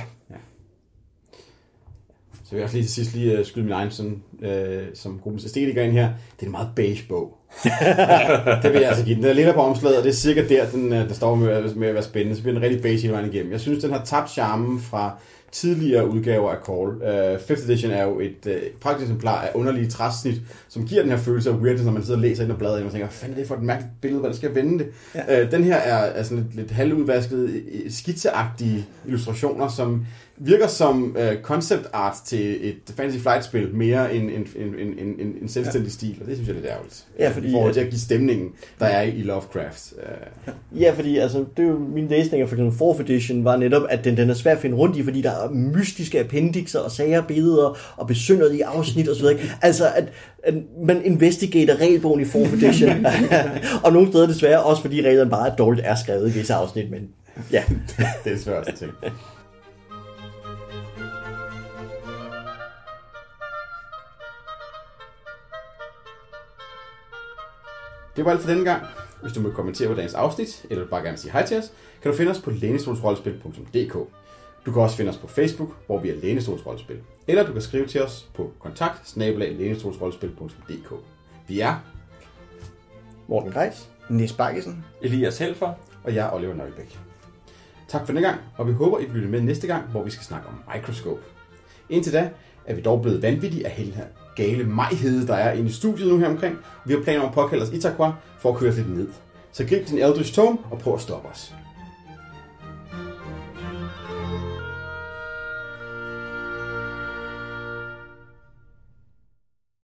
Så vil jeg også lige til sidst lige uh, skyde min egen sådan, uh, som gruppens æstetiker ind her. Det er en meget beige bog. det vil jeg altså give den. Den er lidt på omslaget, og det er cirka der, den, uh, der står med, med at være spændende. Så bliver den rigtig beige hele vejen igennem. Jeg synes, den har tabt charmen fra tidligere udgaver af Call. Uh, 5th edition er jo et uh, praktisk eksemplar af underlige træsnit, som giver den her følelse af weirdness, når man sidder og læser ind og bladrer ind og tænker, hvad fanden er det for et mærkeligt billede, hvordan skal jeg vende det? Ja. Uh, den her er, er sådan lidt, lidt halvudvaskede, skitseagtige illustrationer, som virker som uh, concept art til et Fantasy Flight-spil, mere end en, en, en, en, en, en selvstændig ja. stil, og det synes jeg er lidt ærgerligt. Ja, fordi- I forhold til at give stemningen, der er i Lovecraft. Uh, Ja, fordi altså, det er jo min læsning af for eksempel 4th edition var netop, at den, den er svær at finde rundt i, fordi der er mystiske appendixer og sager, billeder og besynderlige afsnit osv. Altså, at, at man investigater regelbogen i 4th edition. og nogle steder desværre også, fordi reglerne bare er dårligt er skrevet i visse afsnit, men ja. det er svært at Det var alt for denne gang. Hvis du vil kommentere på dagens afsnit, eller bare gerne sige hej til os, kan du finde os på lænestolsrollespil.dk. Du kan også finde os på Facebook, hvor vi er Lænestolsrollespil. Eller du kan skrive til os på kontakt Vi er, Morten Greis. Nis Bakkesen. Elias Helfer. og jeg er Oliver Nøglebæk. Tak for denne gang, og vi håber, I vil lytte med næste gang, hvor vi skal snakke om Microscope. Indtil da er vi dog blevet vanvittige af hele her gale majhede, der er inde i studiet nu her omkring. Vi har planer om at påkalde os Itakwa for at køre os lidt ned. Så grib din Eldritch Tome og prøv at stoppe os.